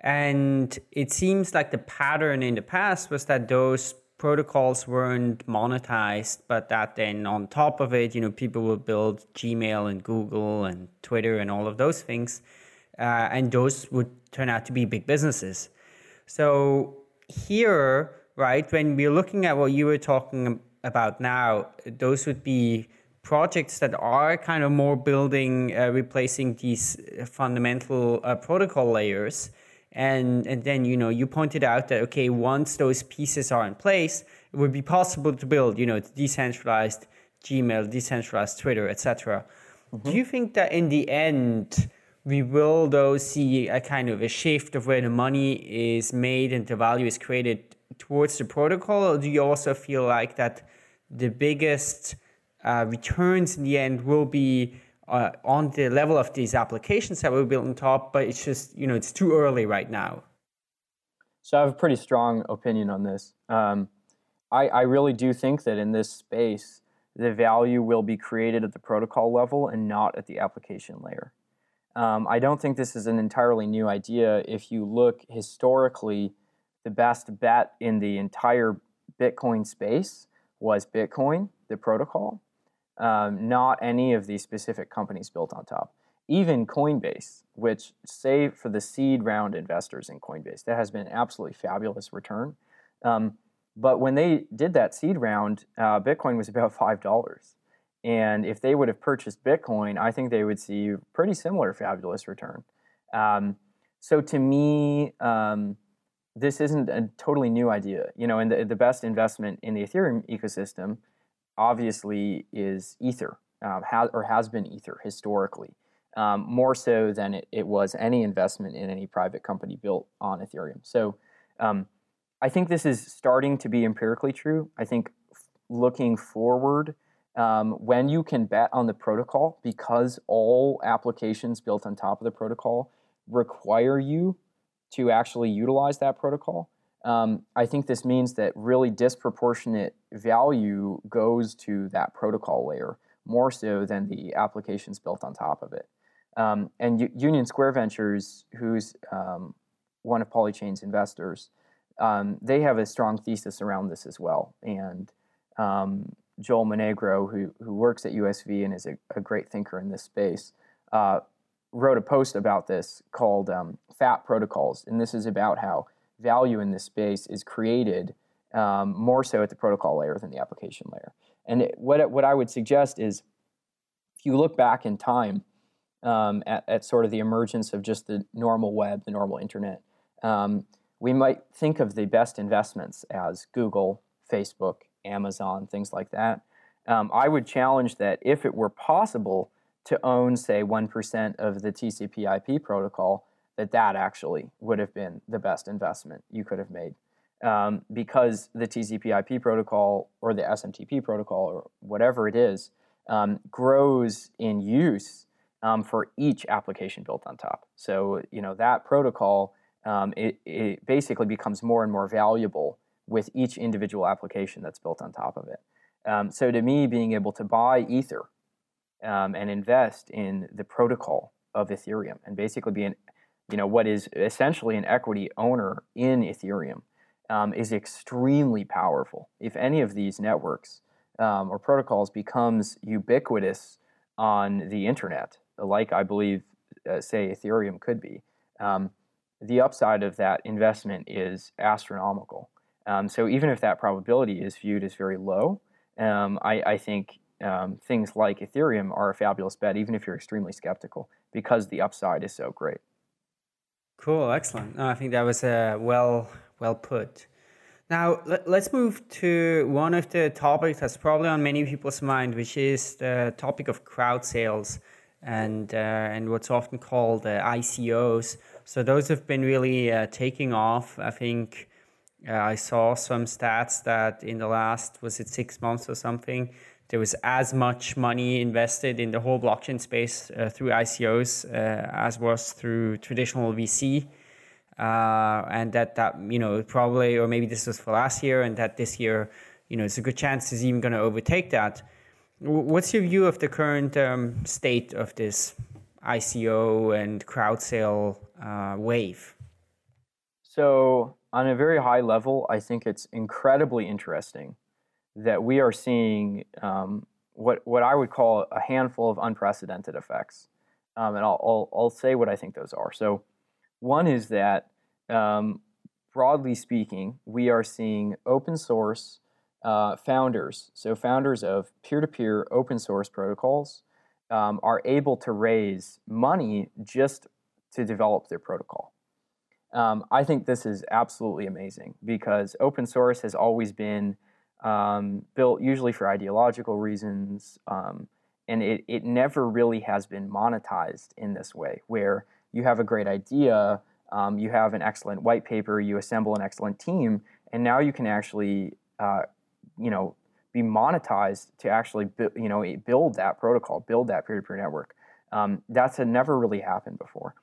And it seems like the pattern in the past was that those protocols weren't monetized, but that then on top of it, you know, people will build Gmail and Google and Twitter and all of those things, uh, and those would turn out to be big businesses. So here, right, when we're looking at what you were talking about now, those would be projects that are kind of more building, uh, replacing these fundamental uh, protocol layers and, and then, you know, you pointed out that, okay, once those pieces are in place, it would be possible to build, you know, decentralized Gmail, decentralized Twitter, etc. Mm-hmm. Do you think that in the end, we will though see a kind of a shift of where the money is made and the value is created towards the protocol, or do you also feel like that the biggest uh, returns in the end will be uh, on the level of these applications that were built on top, but it's just, you know, it's too early right now. So I have a pretty strong opinion on this. Um, I, I really do think that in this space, the value will be created at the protocol level and not at the application layer. Um, I don't think this is an entirely new idea. If you look historically, the best bet in the entire Bitcoin space was Bitcoin, the protocol um, not any of these specific companies built on top. Even Coinbase, which say for the seed round investors in Coinbase, that has been an absolutely fabulous return. Um, but when they did that seed round, uh, Bitcoin was about five dollars, and if they would have purchased Bitcoin, I think they would see pretty similar fabulous return. Um, so to me, um, this isn't a totally new idea. You know, and the, the best investment in the Ethereum ecosystem obviously is Ether, um, has, or has been Ether historically, um, more so than it, it, was any investment in any private company built on Ethereum. So um, I think this is starting to be empirically true. I think looking forward, Um, when you can bet on the protocol, because all applications built on top of the protocol require you to actually utilize that protocol, um, I think this means that really disproportionate value goes to that protocol layer more so than the applications built on top of it. Um, and U- Union Square Ventures, who's um, one of Polychain's investors, um, they have a strong thesis around this as well. And um, Joel Monegro, who, who works at USV and is a, a great thinker in this space, uh, wrote a post about this called um, Fat Protocols. And this is about how value in this space is created um, more so at the protocol layer than the application layer. And it, what, what I would suggest is if you look back in time um, at, at, sort of the emergence of just the normal web, the normal internet, um, we might think of the best investments as Google, Facebook, Amazon, things like that. Um, I would challenge that if it were possible to own, say, 1% of the TCP IP protocol, that that actually would have been the best investment you could have made. Um, because the TCP IP protocol or the SMTP protocol or whatever it is um, grows in use um, for each application built on top. So, you know, that protocol, um, it, it basically becomes more and more valuable with each individual application that's built on top of it. Um, so, to me, being able to buy Ether um, and invest in the protocol of Ethereum and basically be an you know, what is essentially an equity owner in Ethereum um, is extremely powerful. If any of these networks um, or protocols becomes ubiquitous on the internet, like I believe, uh, say, Ethereum could be, um, the upside of that investment is astronomical. Um, so even if that probability is viewed as very low, um, I, I, think um, things like Ethereum are a fabulous bet, even if you're extremely skeptical, because the upside is so great. Cool, excellent. No, I think that was uh, well well put. Now let, us move to one of the topics that's probably on many people's mind, which is the topic of crowd sales and uh, and what's often called uh, ICOs. So those have been really uh, taking off. I think uh, I saw some stats that in the last was it six months or something there was as much money invested in the whole blockchain space uh, through ICOs uh, as was through traditional VC. Uh, and that, that, you know, probably, or maybe this was for last year, and that this year, you know, it's a good chance it's even going to overtake that. What's your view of the current um, state of this ICO and crowd sale uh, wave? So, on a very high level, I think it's incredibly interesting that we are seeing um, what what I would call a handful of unprecedented effects, um, and I'll, I'll, I'll say what I think those are. So, one is that um, broadly speaking, we are seeing open source uh, founders, so founders of peer-to-peer open source protocols, um, are able to raise money just to develop their protocol. Um, I think this is absolutely amazing because open source has always been um, built usually for ideological reasons, um, and it, it never really has been monetized in this way, where you have a great idea, um, you have an excellent white paper, you assemble an excellent team, and now you can actually, uh, you know, be monetized to actually, bu- you know, build that protocol, build that peer-to-peer network. Um, that's had never really happened before.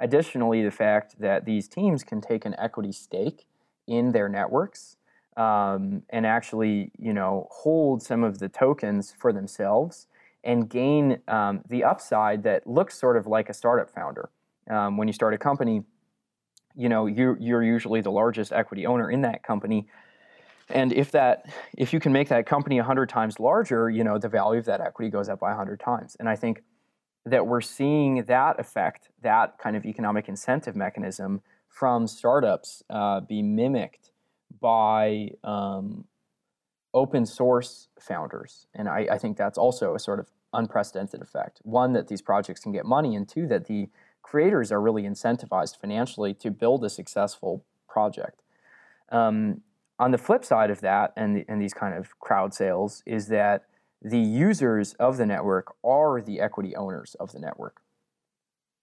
Additionally, the fact that these teams can take an equity stake in their networks um, and actually, you know, hold some of the tokens for themselves and gain um, the upside that looks sort of like a startup founder. Um, when you start a company, you know, you're, you're usually the largest equity owner in that company. And if that, if you can make that company 100 times larger, you know, the value of that equity goes up by 100 times. And I think that we're seeing that effect, that kind of economic incentive mechanism from startups uh, be mimicked by um, open source founders. And I, I, think that's also a sort of unprecedented effect. One, that these projects can get money, and two, that the creators are really incentivized financially to build a successful project. Um, on the flip side of that, and, and these kind of crowd sales, is that the users of the network are the equity owners of the network.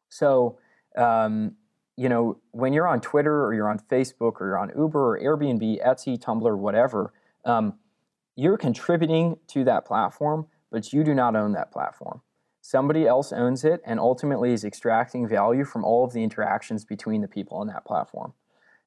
So, um, you know, when you're on Twitter or you're on Facebook or you're on Uber or Airbnb, Etsy, Tumblr, whatever, um, you're contributing to that platform, but you do not own that platform. Somebody else owns it and ultimately is extracting value from all of the interactions between the people on that platform.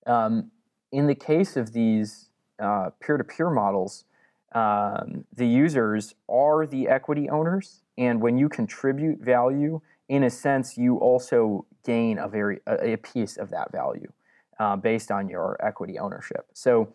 Um, in the case of these peer to peer models, um, the users are the equity owners. And when you contribute value, in a sense, you also gain a very a, a piece of that value uh, based on your equity ownership. So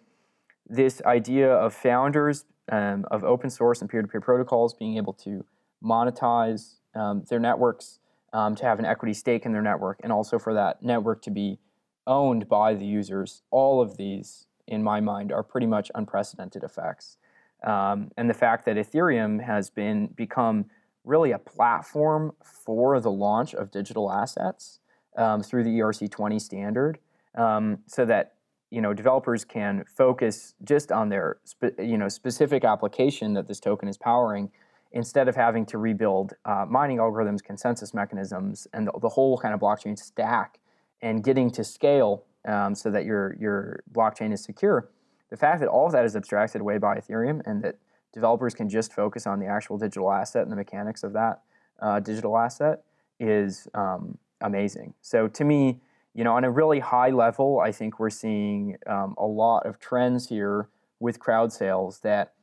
this idea of founders um, of open source and peer-to-peer protocols being able to monetize um, their networks, um, to have an equity stake in their network, and also for that network to be owned by the users. All of these, in my mind, are pretty much unprecedented effects. Um, and the fact that Ethereum has been become really a platform for the launch of digital assets um, through the ERC20 standard, um, so that you know developers can focus just on their spe- you know specific application that this token is powering, instead of having to rebuild uh, mining algorithms, consensus mechanisms, and the, the, whole kind of blockchain stack, and getting to scale um, so that your your blockchain is secure the fact that all of that is abstracted away by Ethereum and that developers can just focus on the actual digital asset and the mechanics of that uh, digital asset is um, amazing. So to me, you know, on a really high level, I think we're seeing um, a lot of trends here with crowd sales that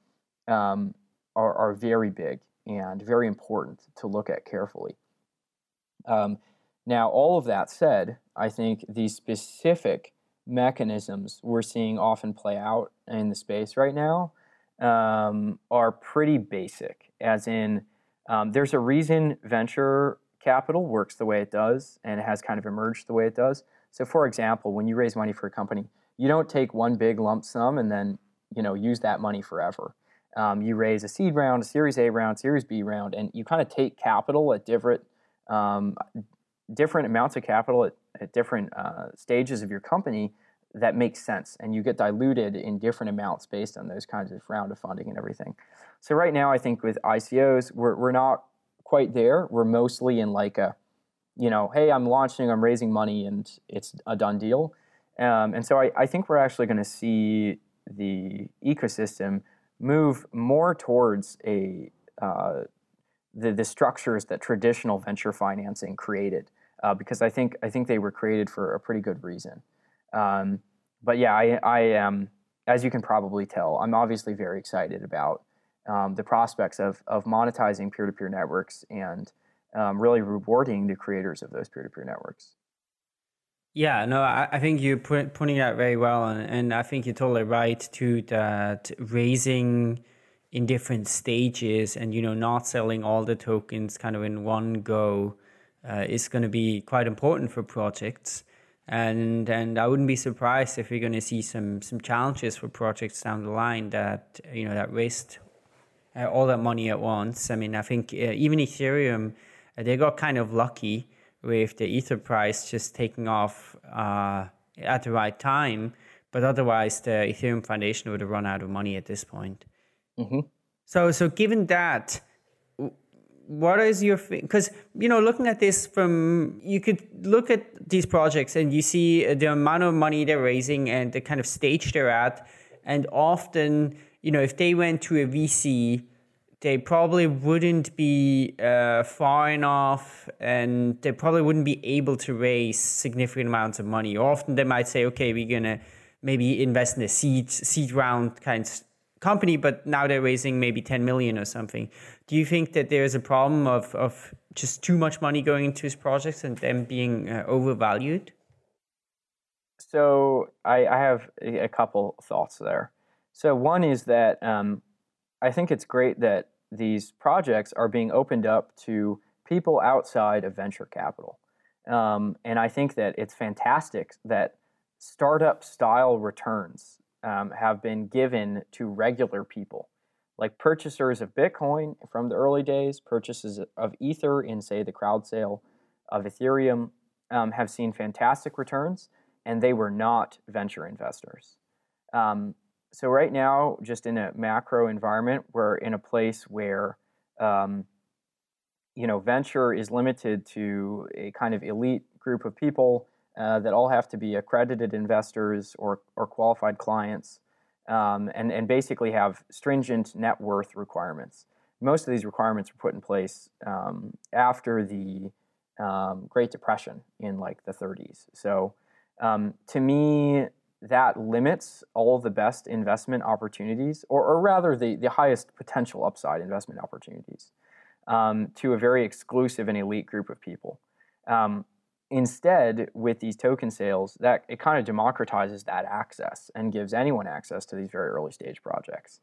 um, are, are, very big and very important to look at carefully. Um, now, all of that said, I think the specific mechanisms we're seeing often play out in the space right now um, are pretty basic, as in, um, there's a reason venture capital works the way it does and it has kind of emerged the way it does. So, for example, when you raise money for a company, you don't take one big lump sum and then you know use that money forever. Um, you raise a seed round, a Series A round, Series B round, and you kind of take capital at different um, different amounts of capital at, at different uh, stages of your company that makes sense and you get diluted in different amounts based on those kinds of round of funding and everything. So right now i think with icos we're, we're not quite there. We're mostly in like a you know hey i'm launching i'm raising money and it's a done deal. Um, and so I, I think we're actually going to see the ecosystem move more towards a uh, the, the structures that traditional venture financing created uh, because I think I think they were created for a pretty good reason. Um, but yeah, I, I am, as you can probably tell, I'm obviously very excited about um, the prospects of, of monetizing peer to peer networks and um, really rewarding the creators of those peer to peer networks. Yeah, no, I, I think you're put, putting that very well, and, and I think you're totally right too that raising in different stages and you know not selling all the tokens kind of in one go uh, is going to be quite important for projects and and I wouldn't be surprised if we're going to see some some challenges for projects down the line that you know that waste uh, all that money at once. I mean, I think uh, even Ethereum uh, they got kind of lucky with the Ether price just taking off uh, at the right time, but otherwise the Ethereum Foundation would have run out of money at this point. Mm-hmm. So so given that what is your because you know looking at this from you could look at these projects and you see the amount of money they're raising and the kind of stage they're at and often you know if they went to a vc they probably wouldn't be uh, far enough and they probably wouldn't be able to raise significant amounts of money often they might say okay we're gonna maybe invest in a seed seed round kind of company, but now they're raising maybe 10 million or something. Do you think that there's a problem of, of just too much money going into these projects and them being uh, overvalued? So I, I, have a couple thoughts there. So one is that um, I think it's great that these projects are being opened up to people outside of venture capital. Um, and I think that it's fantastic that startup style returns um, have been given to regular people, like purchasers of Bitcoin from the early days, purchases of Ether in, say, the crowd sale of Ethereum, um, have seen fantastic returns, and they were not venture investors. Um, so, right now, just in a macro environment, we're in a place where um, you know, venture is limited to a kind of elite group of people uh, that all have to be accredited investors or, or qualified clients. um, and, and basically have stringent net worth requirements. Most of these requirements were put in place um, after the um, Great Depression in like the 30s. So um, to me, that limits all the best investment opportunities, or, or rather, the, the highest potential upside investment opportunities, um, to a very exclusive and elite group of people. Um, instead, with these token sales, that it kind of democratizes that access and gives anyone access to these very early stage projects.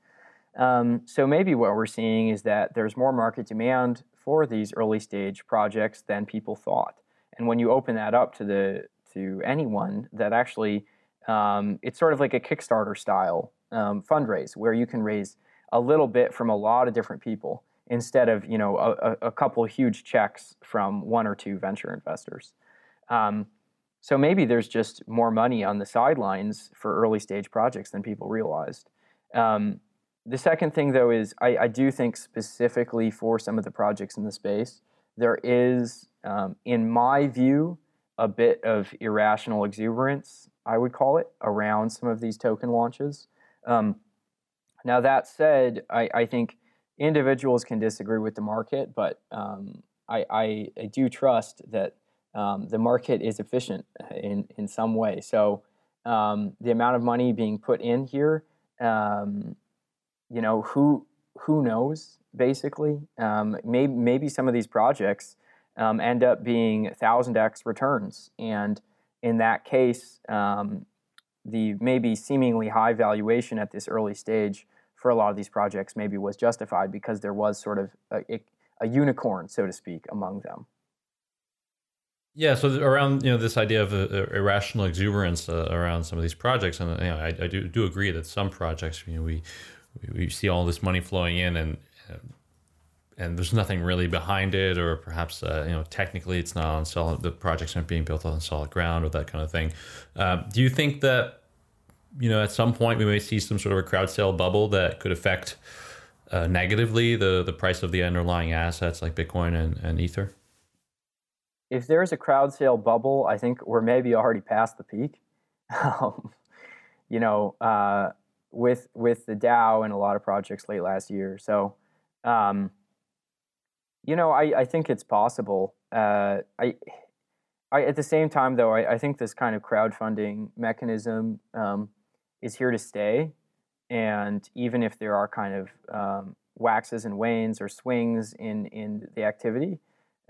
Um, so maybe what we're seeing is that there's more market demand for these early stage projects than people thought. And when you open that up to the to anyone, that actually um, it's sort of like a Kickstarter style um, fundraise where you can raise a little bit from a lot of different people instead of you know a, a couple huge checks from one or two venture investors. Um, so maybe there's just more money on the sidelines for early stage projects than people realized. Um, the second thing, though, is I, I, do think specifically for some of the projects in the space, there is, um, in my view, a bit of irrational exuberance I would call it, around some of these token launches. Um, now, that said, I, I, think individuals can disagree with the market, but um, I, I, I, do trust that um, the market is efficient in, in some way. So, um, the amount of money being put in here, um, you know, who, who knows, basically? Um, maybe, maybe some of these projects end up being 1,000x returns. And in that case, um, the maybe seemingly high valuation at this early stage for a lot of these projects maybe was justified because there was sort of a, a unicorn, so to speak, among them. Yeah, so around you know this idea of uh, irrational exuberance uh, around some of these projects, and you know, I, I, do do agree that some projects you know we we see all this money flowing in, and and there's nothing really behind it, or perhaps uh, you know technically it's not on solid. The projects aren't being built on solid ground, or that kind of thing. Uh, do you think that you know at some point we may see some sort of a crowd sale bubble that could affect uh, negatively the the price of the underlying assets like Bitcoin and, and Ether? If there's a crowd sale bubble, I think we're maybe already past the peak. <laughs> Um, you know, uh, with with the DAO and a lot of projects late last year, so. Um, you know, I, I think it's possible. Uh, I, I, at the same time, though, I, I think this kind of crowdfunding mechanism um, is here to stay. And even if there are kind of um, waxes and wanes or swings in, in the activity,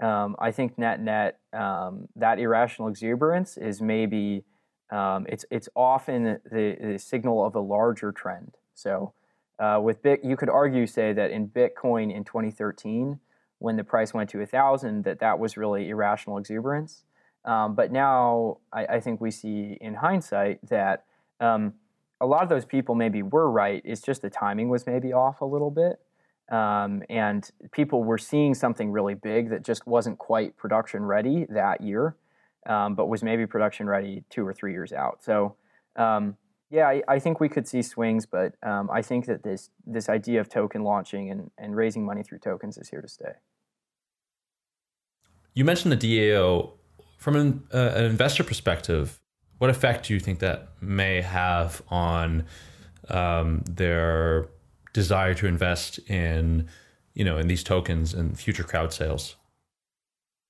um, I think net net um, that irrational exuberance is maybe um, it's it's often the, the signal of a larger trend. So uh, with Bit, you could argue say that in Bitcoin in 2013 when the price went to a thousand that that was really irrational exuberance. Um, but now I, I, think we see in hindsight that um, a lot of those people maybe were right. It's just the timing was maybe off a little bit. Um, and people were seeing something really big that just wasn't quite production ready that year, um, but was maybe production ready two or three years out. So, um, yeah, I, I, think we could see swings, but um, I think that this this idea of token launching and, and raising money through tokens is here to stay. You mentioned the DAO. From an, uh, an investor perspective, what effect do you think that may have on um, their desire to invest in, you know, in these tokens and future crowd sales?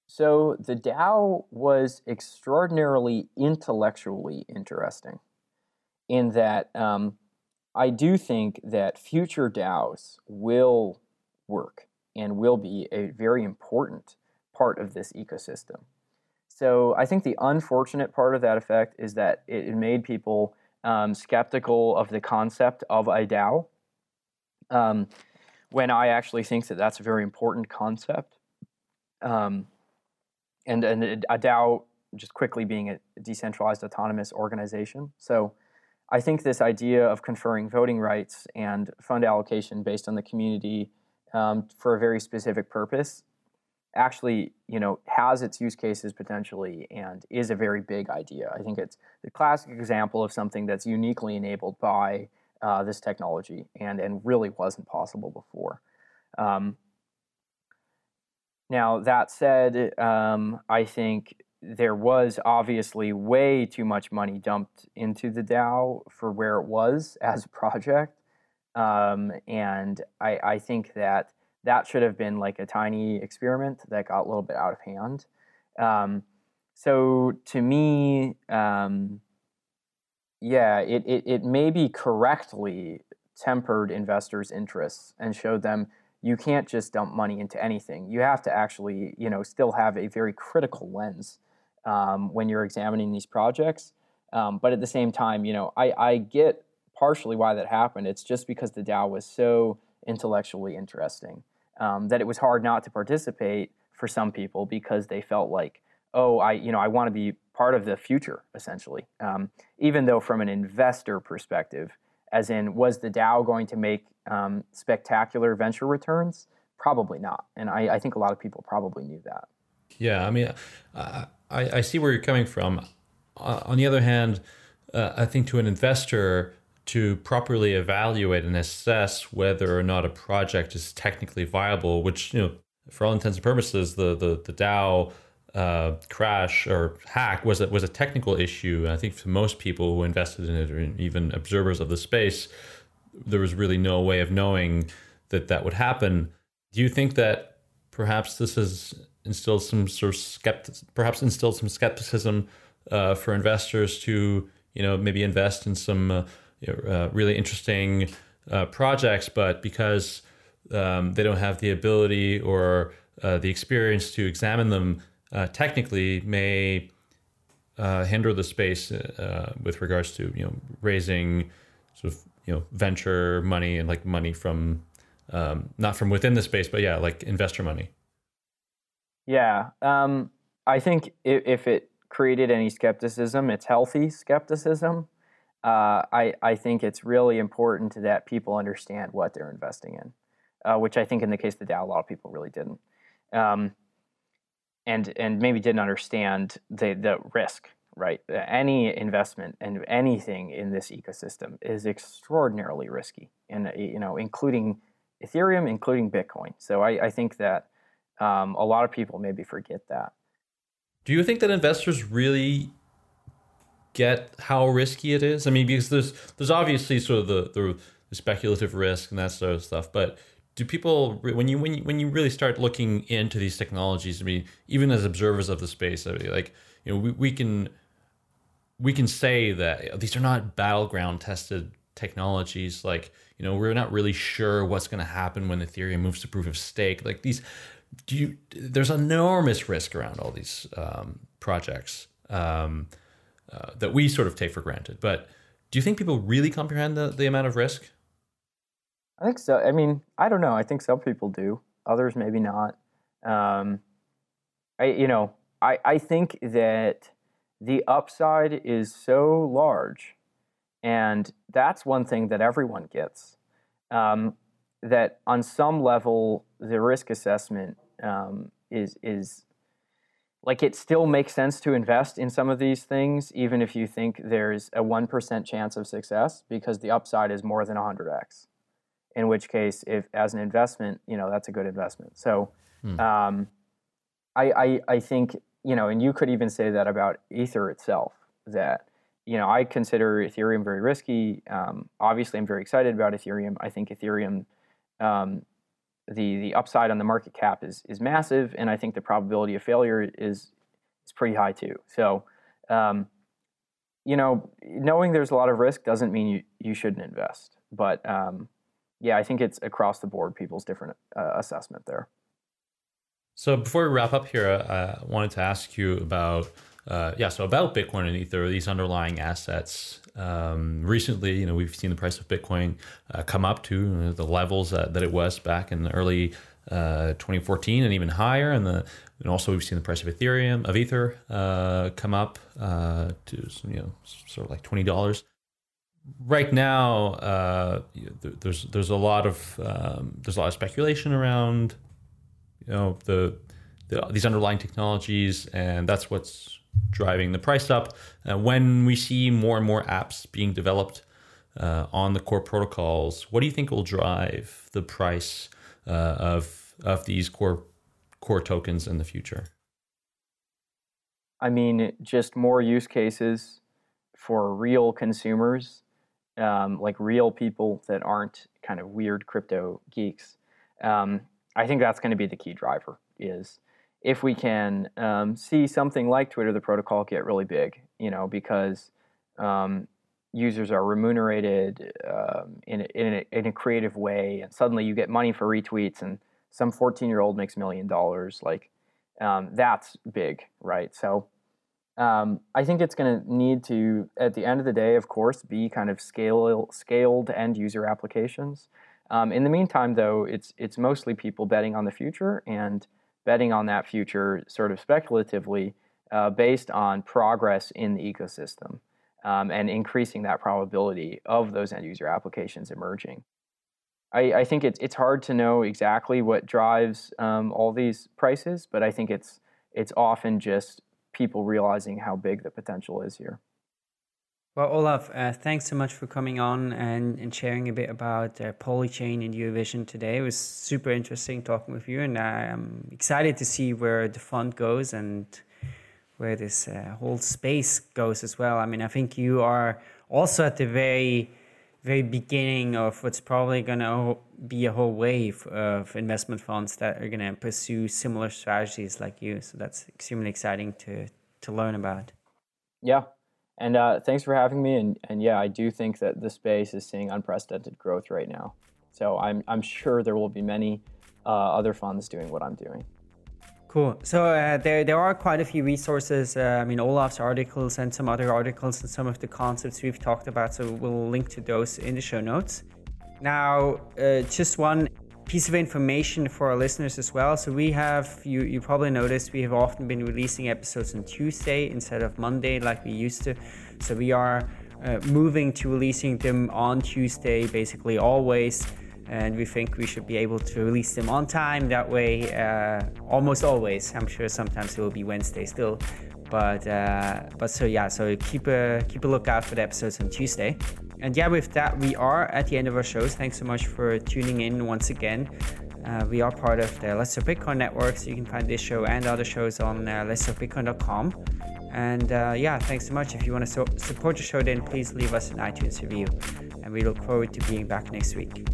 So the DAO was extraordinarily intellectually interesting in that um, I do think that future DAOs will work and will be a very important part of this ecosystem. So I think the unfortunate part of that effect is that it made people um, skeptical of the concept of a DAO. Um, when I actually think that that's a very important concept. Um, and, and a DAO just quickly being a decentralized autonomous organization. So I think this idea of conferring voting rights and fund allocation based on the community um, for a very specific purpose actually you know has its use cases potentially and is a very big idea. I think it's the classic example of something that's uniquely enabled by uh, this technology and and really wasn't possible before. Um, now that said, um, I think there was obviously way too much money dumped into the DAO for where it was <laughs> as a project. Um, and I, I think that that should have been like a tiny experiment that got a little bit out of hand. Um, so to me, um, yeah, it, it, it maybe correctly tempered investors' interests and showed them you can't just dump money into anything. You have to actually, you know, still have a very critical lens um, when you're examining these projects. Um, but at the same time, you know, I, I get partially why that happened. It's just because the DAO was so intellectually interesting um, that it was hard not to participate for some people because they felt like, oh, I, you know, I want to be part of the future, essentially. Um, even though from an investor perspective, as in, was the DAO going to make um, spectacular venture returns? Probably not. And I, I, think a lot of people probably knew that. Yeah, I mean, I, I see where you're coming from. Uh, on the other hand, uh, I think to an investor, to properly evaluate and assess whether or not a project is technically viable, which, you know, for all intents and purposes, the, the, the DAO uh, crash or hack was a, was a technical issue. I think for most people who invested in it, or even observers of the space, there was really no way of knowing that that would happen. Do you think that perhaps this has instilled some sort of skeptic, perhaps instilled some skepticism uh, for investors to you know maybe invest in some uh, you know, uh, really interesting uh, projects, but because um, they don't have the ability or uh, the experience to examine them technically may hinder the space with regards to you know raising sort of you know venture money and like money from um, not from within the space, but yeah, like investor money. Yeah, um, I think if, if, it created any skepticism, it's healthy skepticism. Uh, I I think it's really important that people understand what they're investing in, uh, which I think in the case of the DAO, a lot of people really didn't. Um, and and maybe didn't understand the the risk right any investment and anything in this ecosystem is extraordinarily risky and you know including ethereum including bitcoin so i, I think that um, a lot of people maybe forget that do you think that investors really get how risky it is i mean because there's there's obviously sort of the the, the speculative risk and that sort of stuff but do people when you when you when you really start looking into these technologies? I mean, even as observers of the space, I mean, like you know, we, we can we can say that these are not battleground tested technologies. Like you know, we're not really sure what's going to happen when Ethereum moves to proof of stake. Like these, do you? There's enormous risk around all these um, projects um, uh, that we sort of take for granted. But do you think people really comprehend the, the amount of risk? I think so. I mean, I don't know. I think some people do. Others maybe not. Um, I you know I I think that the upside is so large, and that's one thing that everyone gets. Um, that on some level, the risk assessment um, is is like it still makes sense to invest in some of these things, even if you think there's a one percent chance of success, because the upside is more than hundred x in which case, if as an investment, you know, that's a good investment. So, hmm. um, I, I, I think you know, and you could even say that about Ether itself. That you know, I consider Ethereum very risky. Um, obviously, I'm very excited about Ethereum. I think Ethereum, um, the the upside on the market cap is is massive, and I think the probability of failure is is pretty high too. So, um, you know, knowing there's a lot of risk doesn't mean you you shouldn't invest. But um, yeah, I think it's across the board people's different uh, assessment there. So before we wrap up here, uh, I wanted to ask you about uh, yeah, so about Bitcoin and Ether, these underlying assets. Um, recently, you know, we've seen the price of Bitcoin uh, come up to the levels that, that it was back in the early uh, 2014 and even higher, and the and also we've seen the price of Ethereum of Ether uh, come up to you know sort of like twenty dollars. Right now, uh, there's there's a lot of um, there's a lot of speculation around, you know, the, the, these underlying technologies, and that's what's driving the price up. Uh, when we see more and more apps being developed uh, on the core protocols, what do you think will drive the price uh, of of these core core tokens in the future? I mean, just more use cases for real consumers, um, like real people that aren't kind of weird crypto geeks. Um, I think that's going to be the key driver. Is if we can um, see something like Twitter, the protocol, get really big, you know, because um, users are remunerated um, in, a, in, a, in a creative way, and suddenly you get money for retweets, and some 14 year old makes a million dollars. Like, um, that's big, right? So, um, I think it's going to need to, at the end of the day, of course, be kind of scale, scaled end user applications. Um, in the meantime, though, it's it's mostly people betting on the future and betting on that future sort of speculatively uh, based on progress in the ecosystem um, and increasing that probability of those end user applications emerging. I, I think it's it's hard to know exactly what drives um, all these prices, but I think it's it's often just people realizing how big the potential is here. Well, Olaf, uh, thanks so much for coming on and, and sharing a bit about uh, Polychain and your vision today. It was super interesting talking with you, and I'm excited to see where the fund goes and where this uh, whole space goes as well. I mean, I think you are also at the very, very beginning of what's probably going to be a whole wave of investment funds that are going to pursue similar strategies like you. So that's extremely exciting to to learn about. Yeah, and uh, thanks for having me. And, and yeah, I do think that the space is seeing unprecedented growth right now. So I'm, I'm sure there will be many uh, other funds doing what I'm doing. Cool. So uh, there, there are quite a few resources. Uh, I mean, Olaf's articles and some other articles and some of the concepts we've talked about. So we'll link to those in the show notes. Now, uh, just one piece of information for our listeners as well. So we have you you probably noticed we have often been releasing episodes on Tuesday instead of Monday like we used to. So we are uh, moving to releasing them on Tuesday basically always and we think we should be able to release them on time that way uh, almost always i'm sure sometimes it will be wednesday still but uh, but so yeah so keep a keep a lookout for the episodes on tuesday and yeah, with that, we are at the end of our shows. Thanks so much for tuning in once again. Uh, we are part of the Let's Talk Bitcoin network, so you can find this show and other shows on uh, letstalkbitcoin.com. And uh, yeah, thanks so much. If you want to so- support the show, then please leave us an iTunes review. And we look forward to being back next week.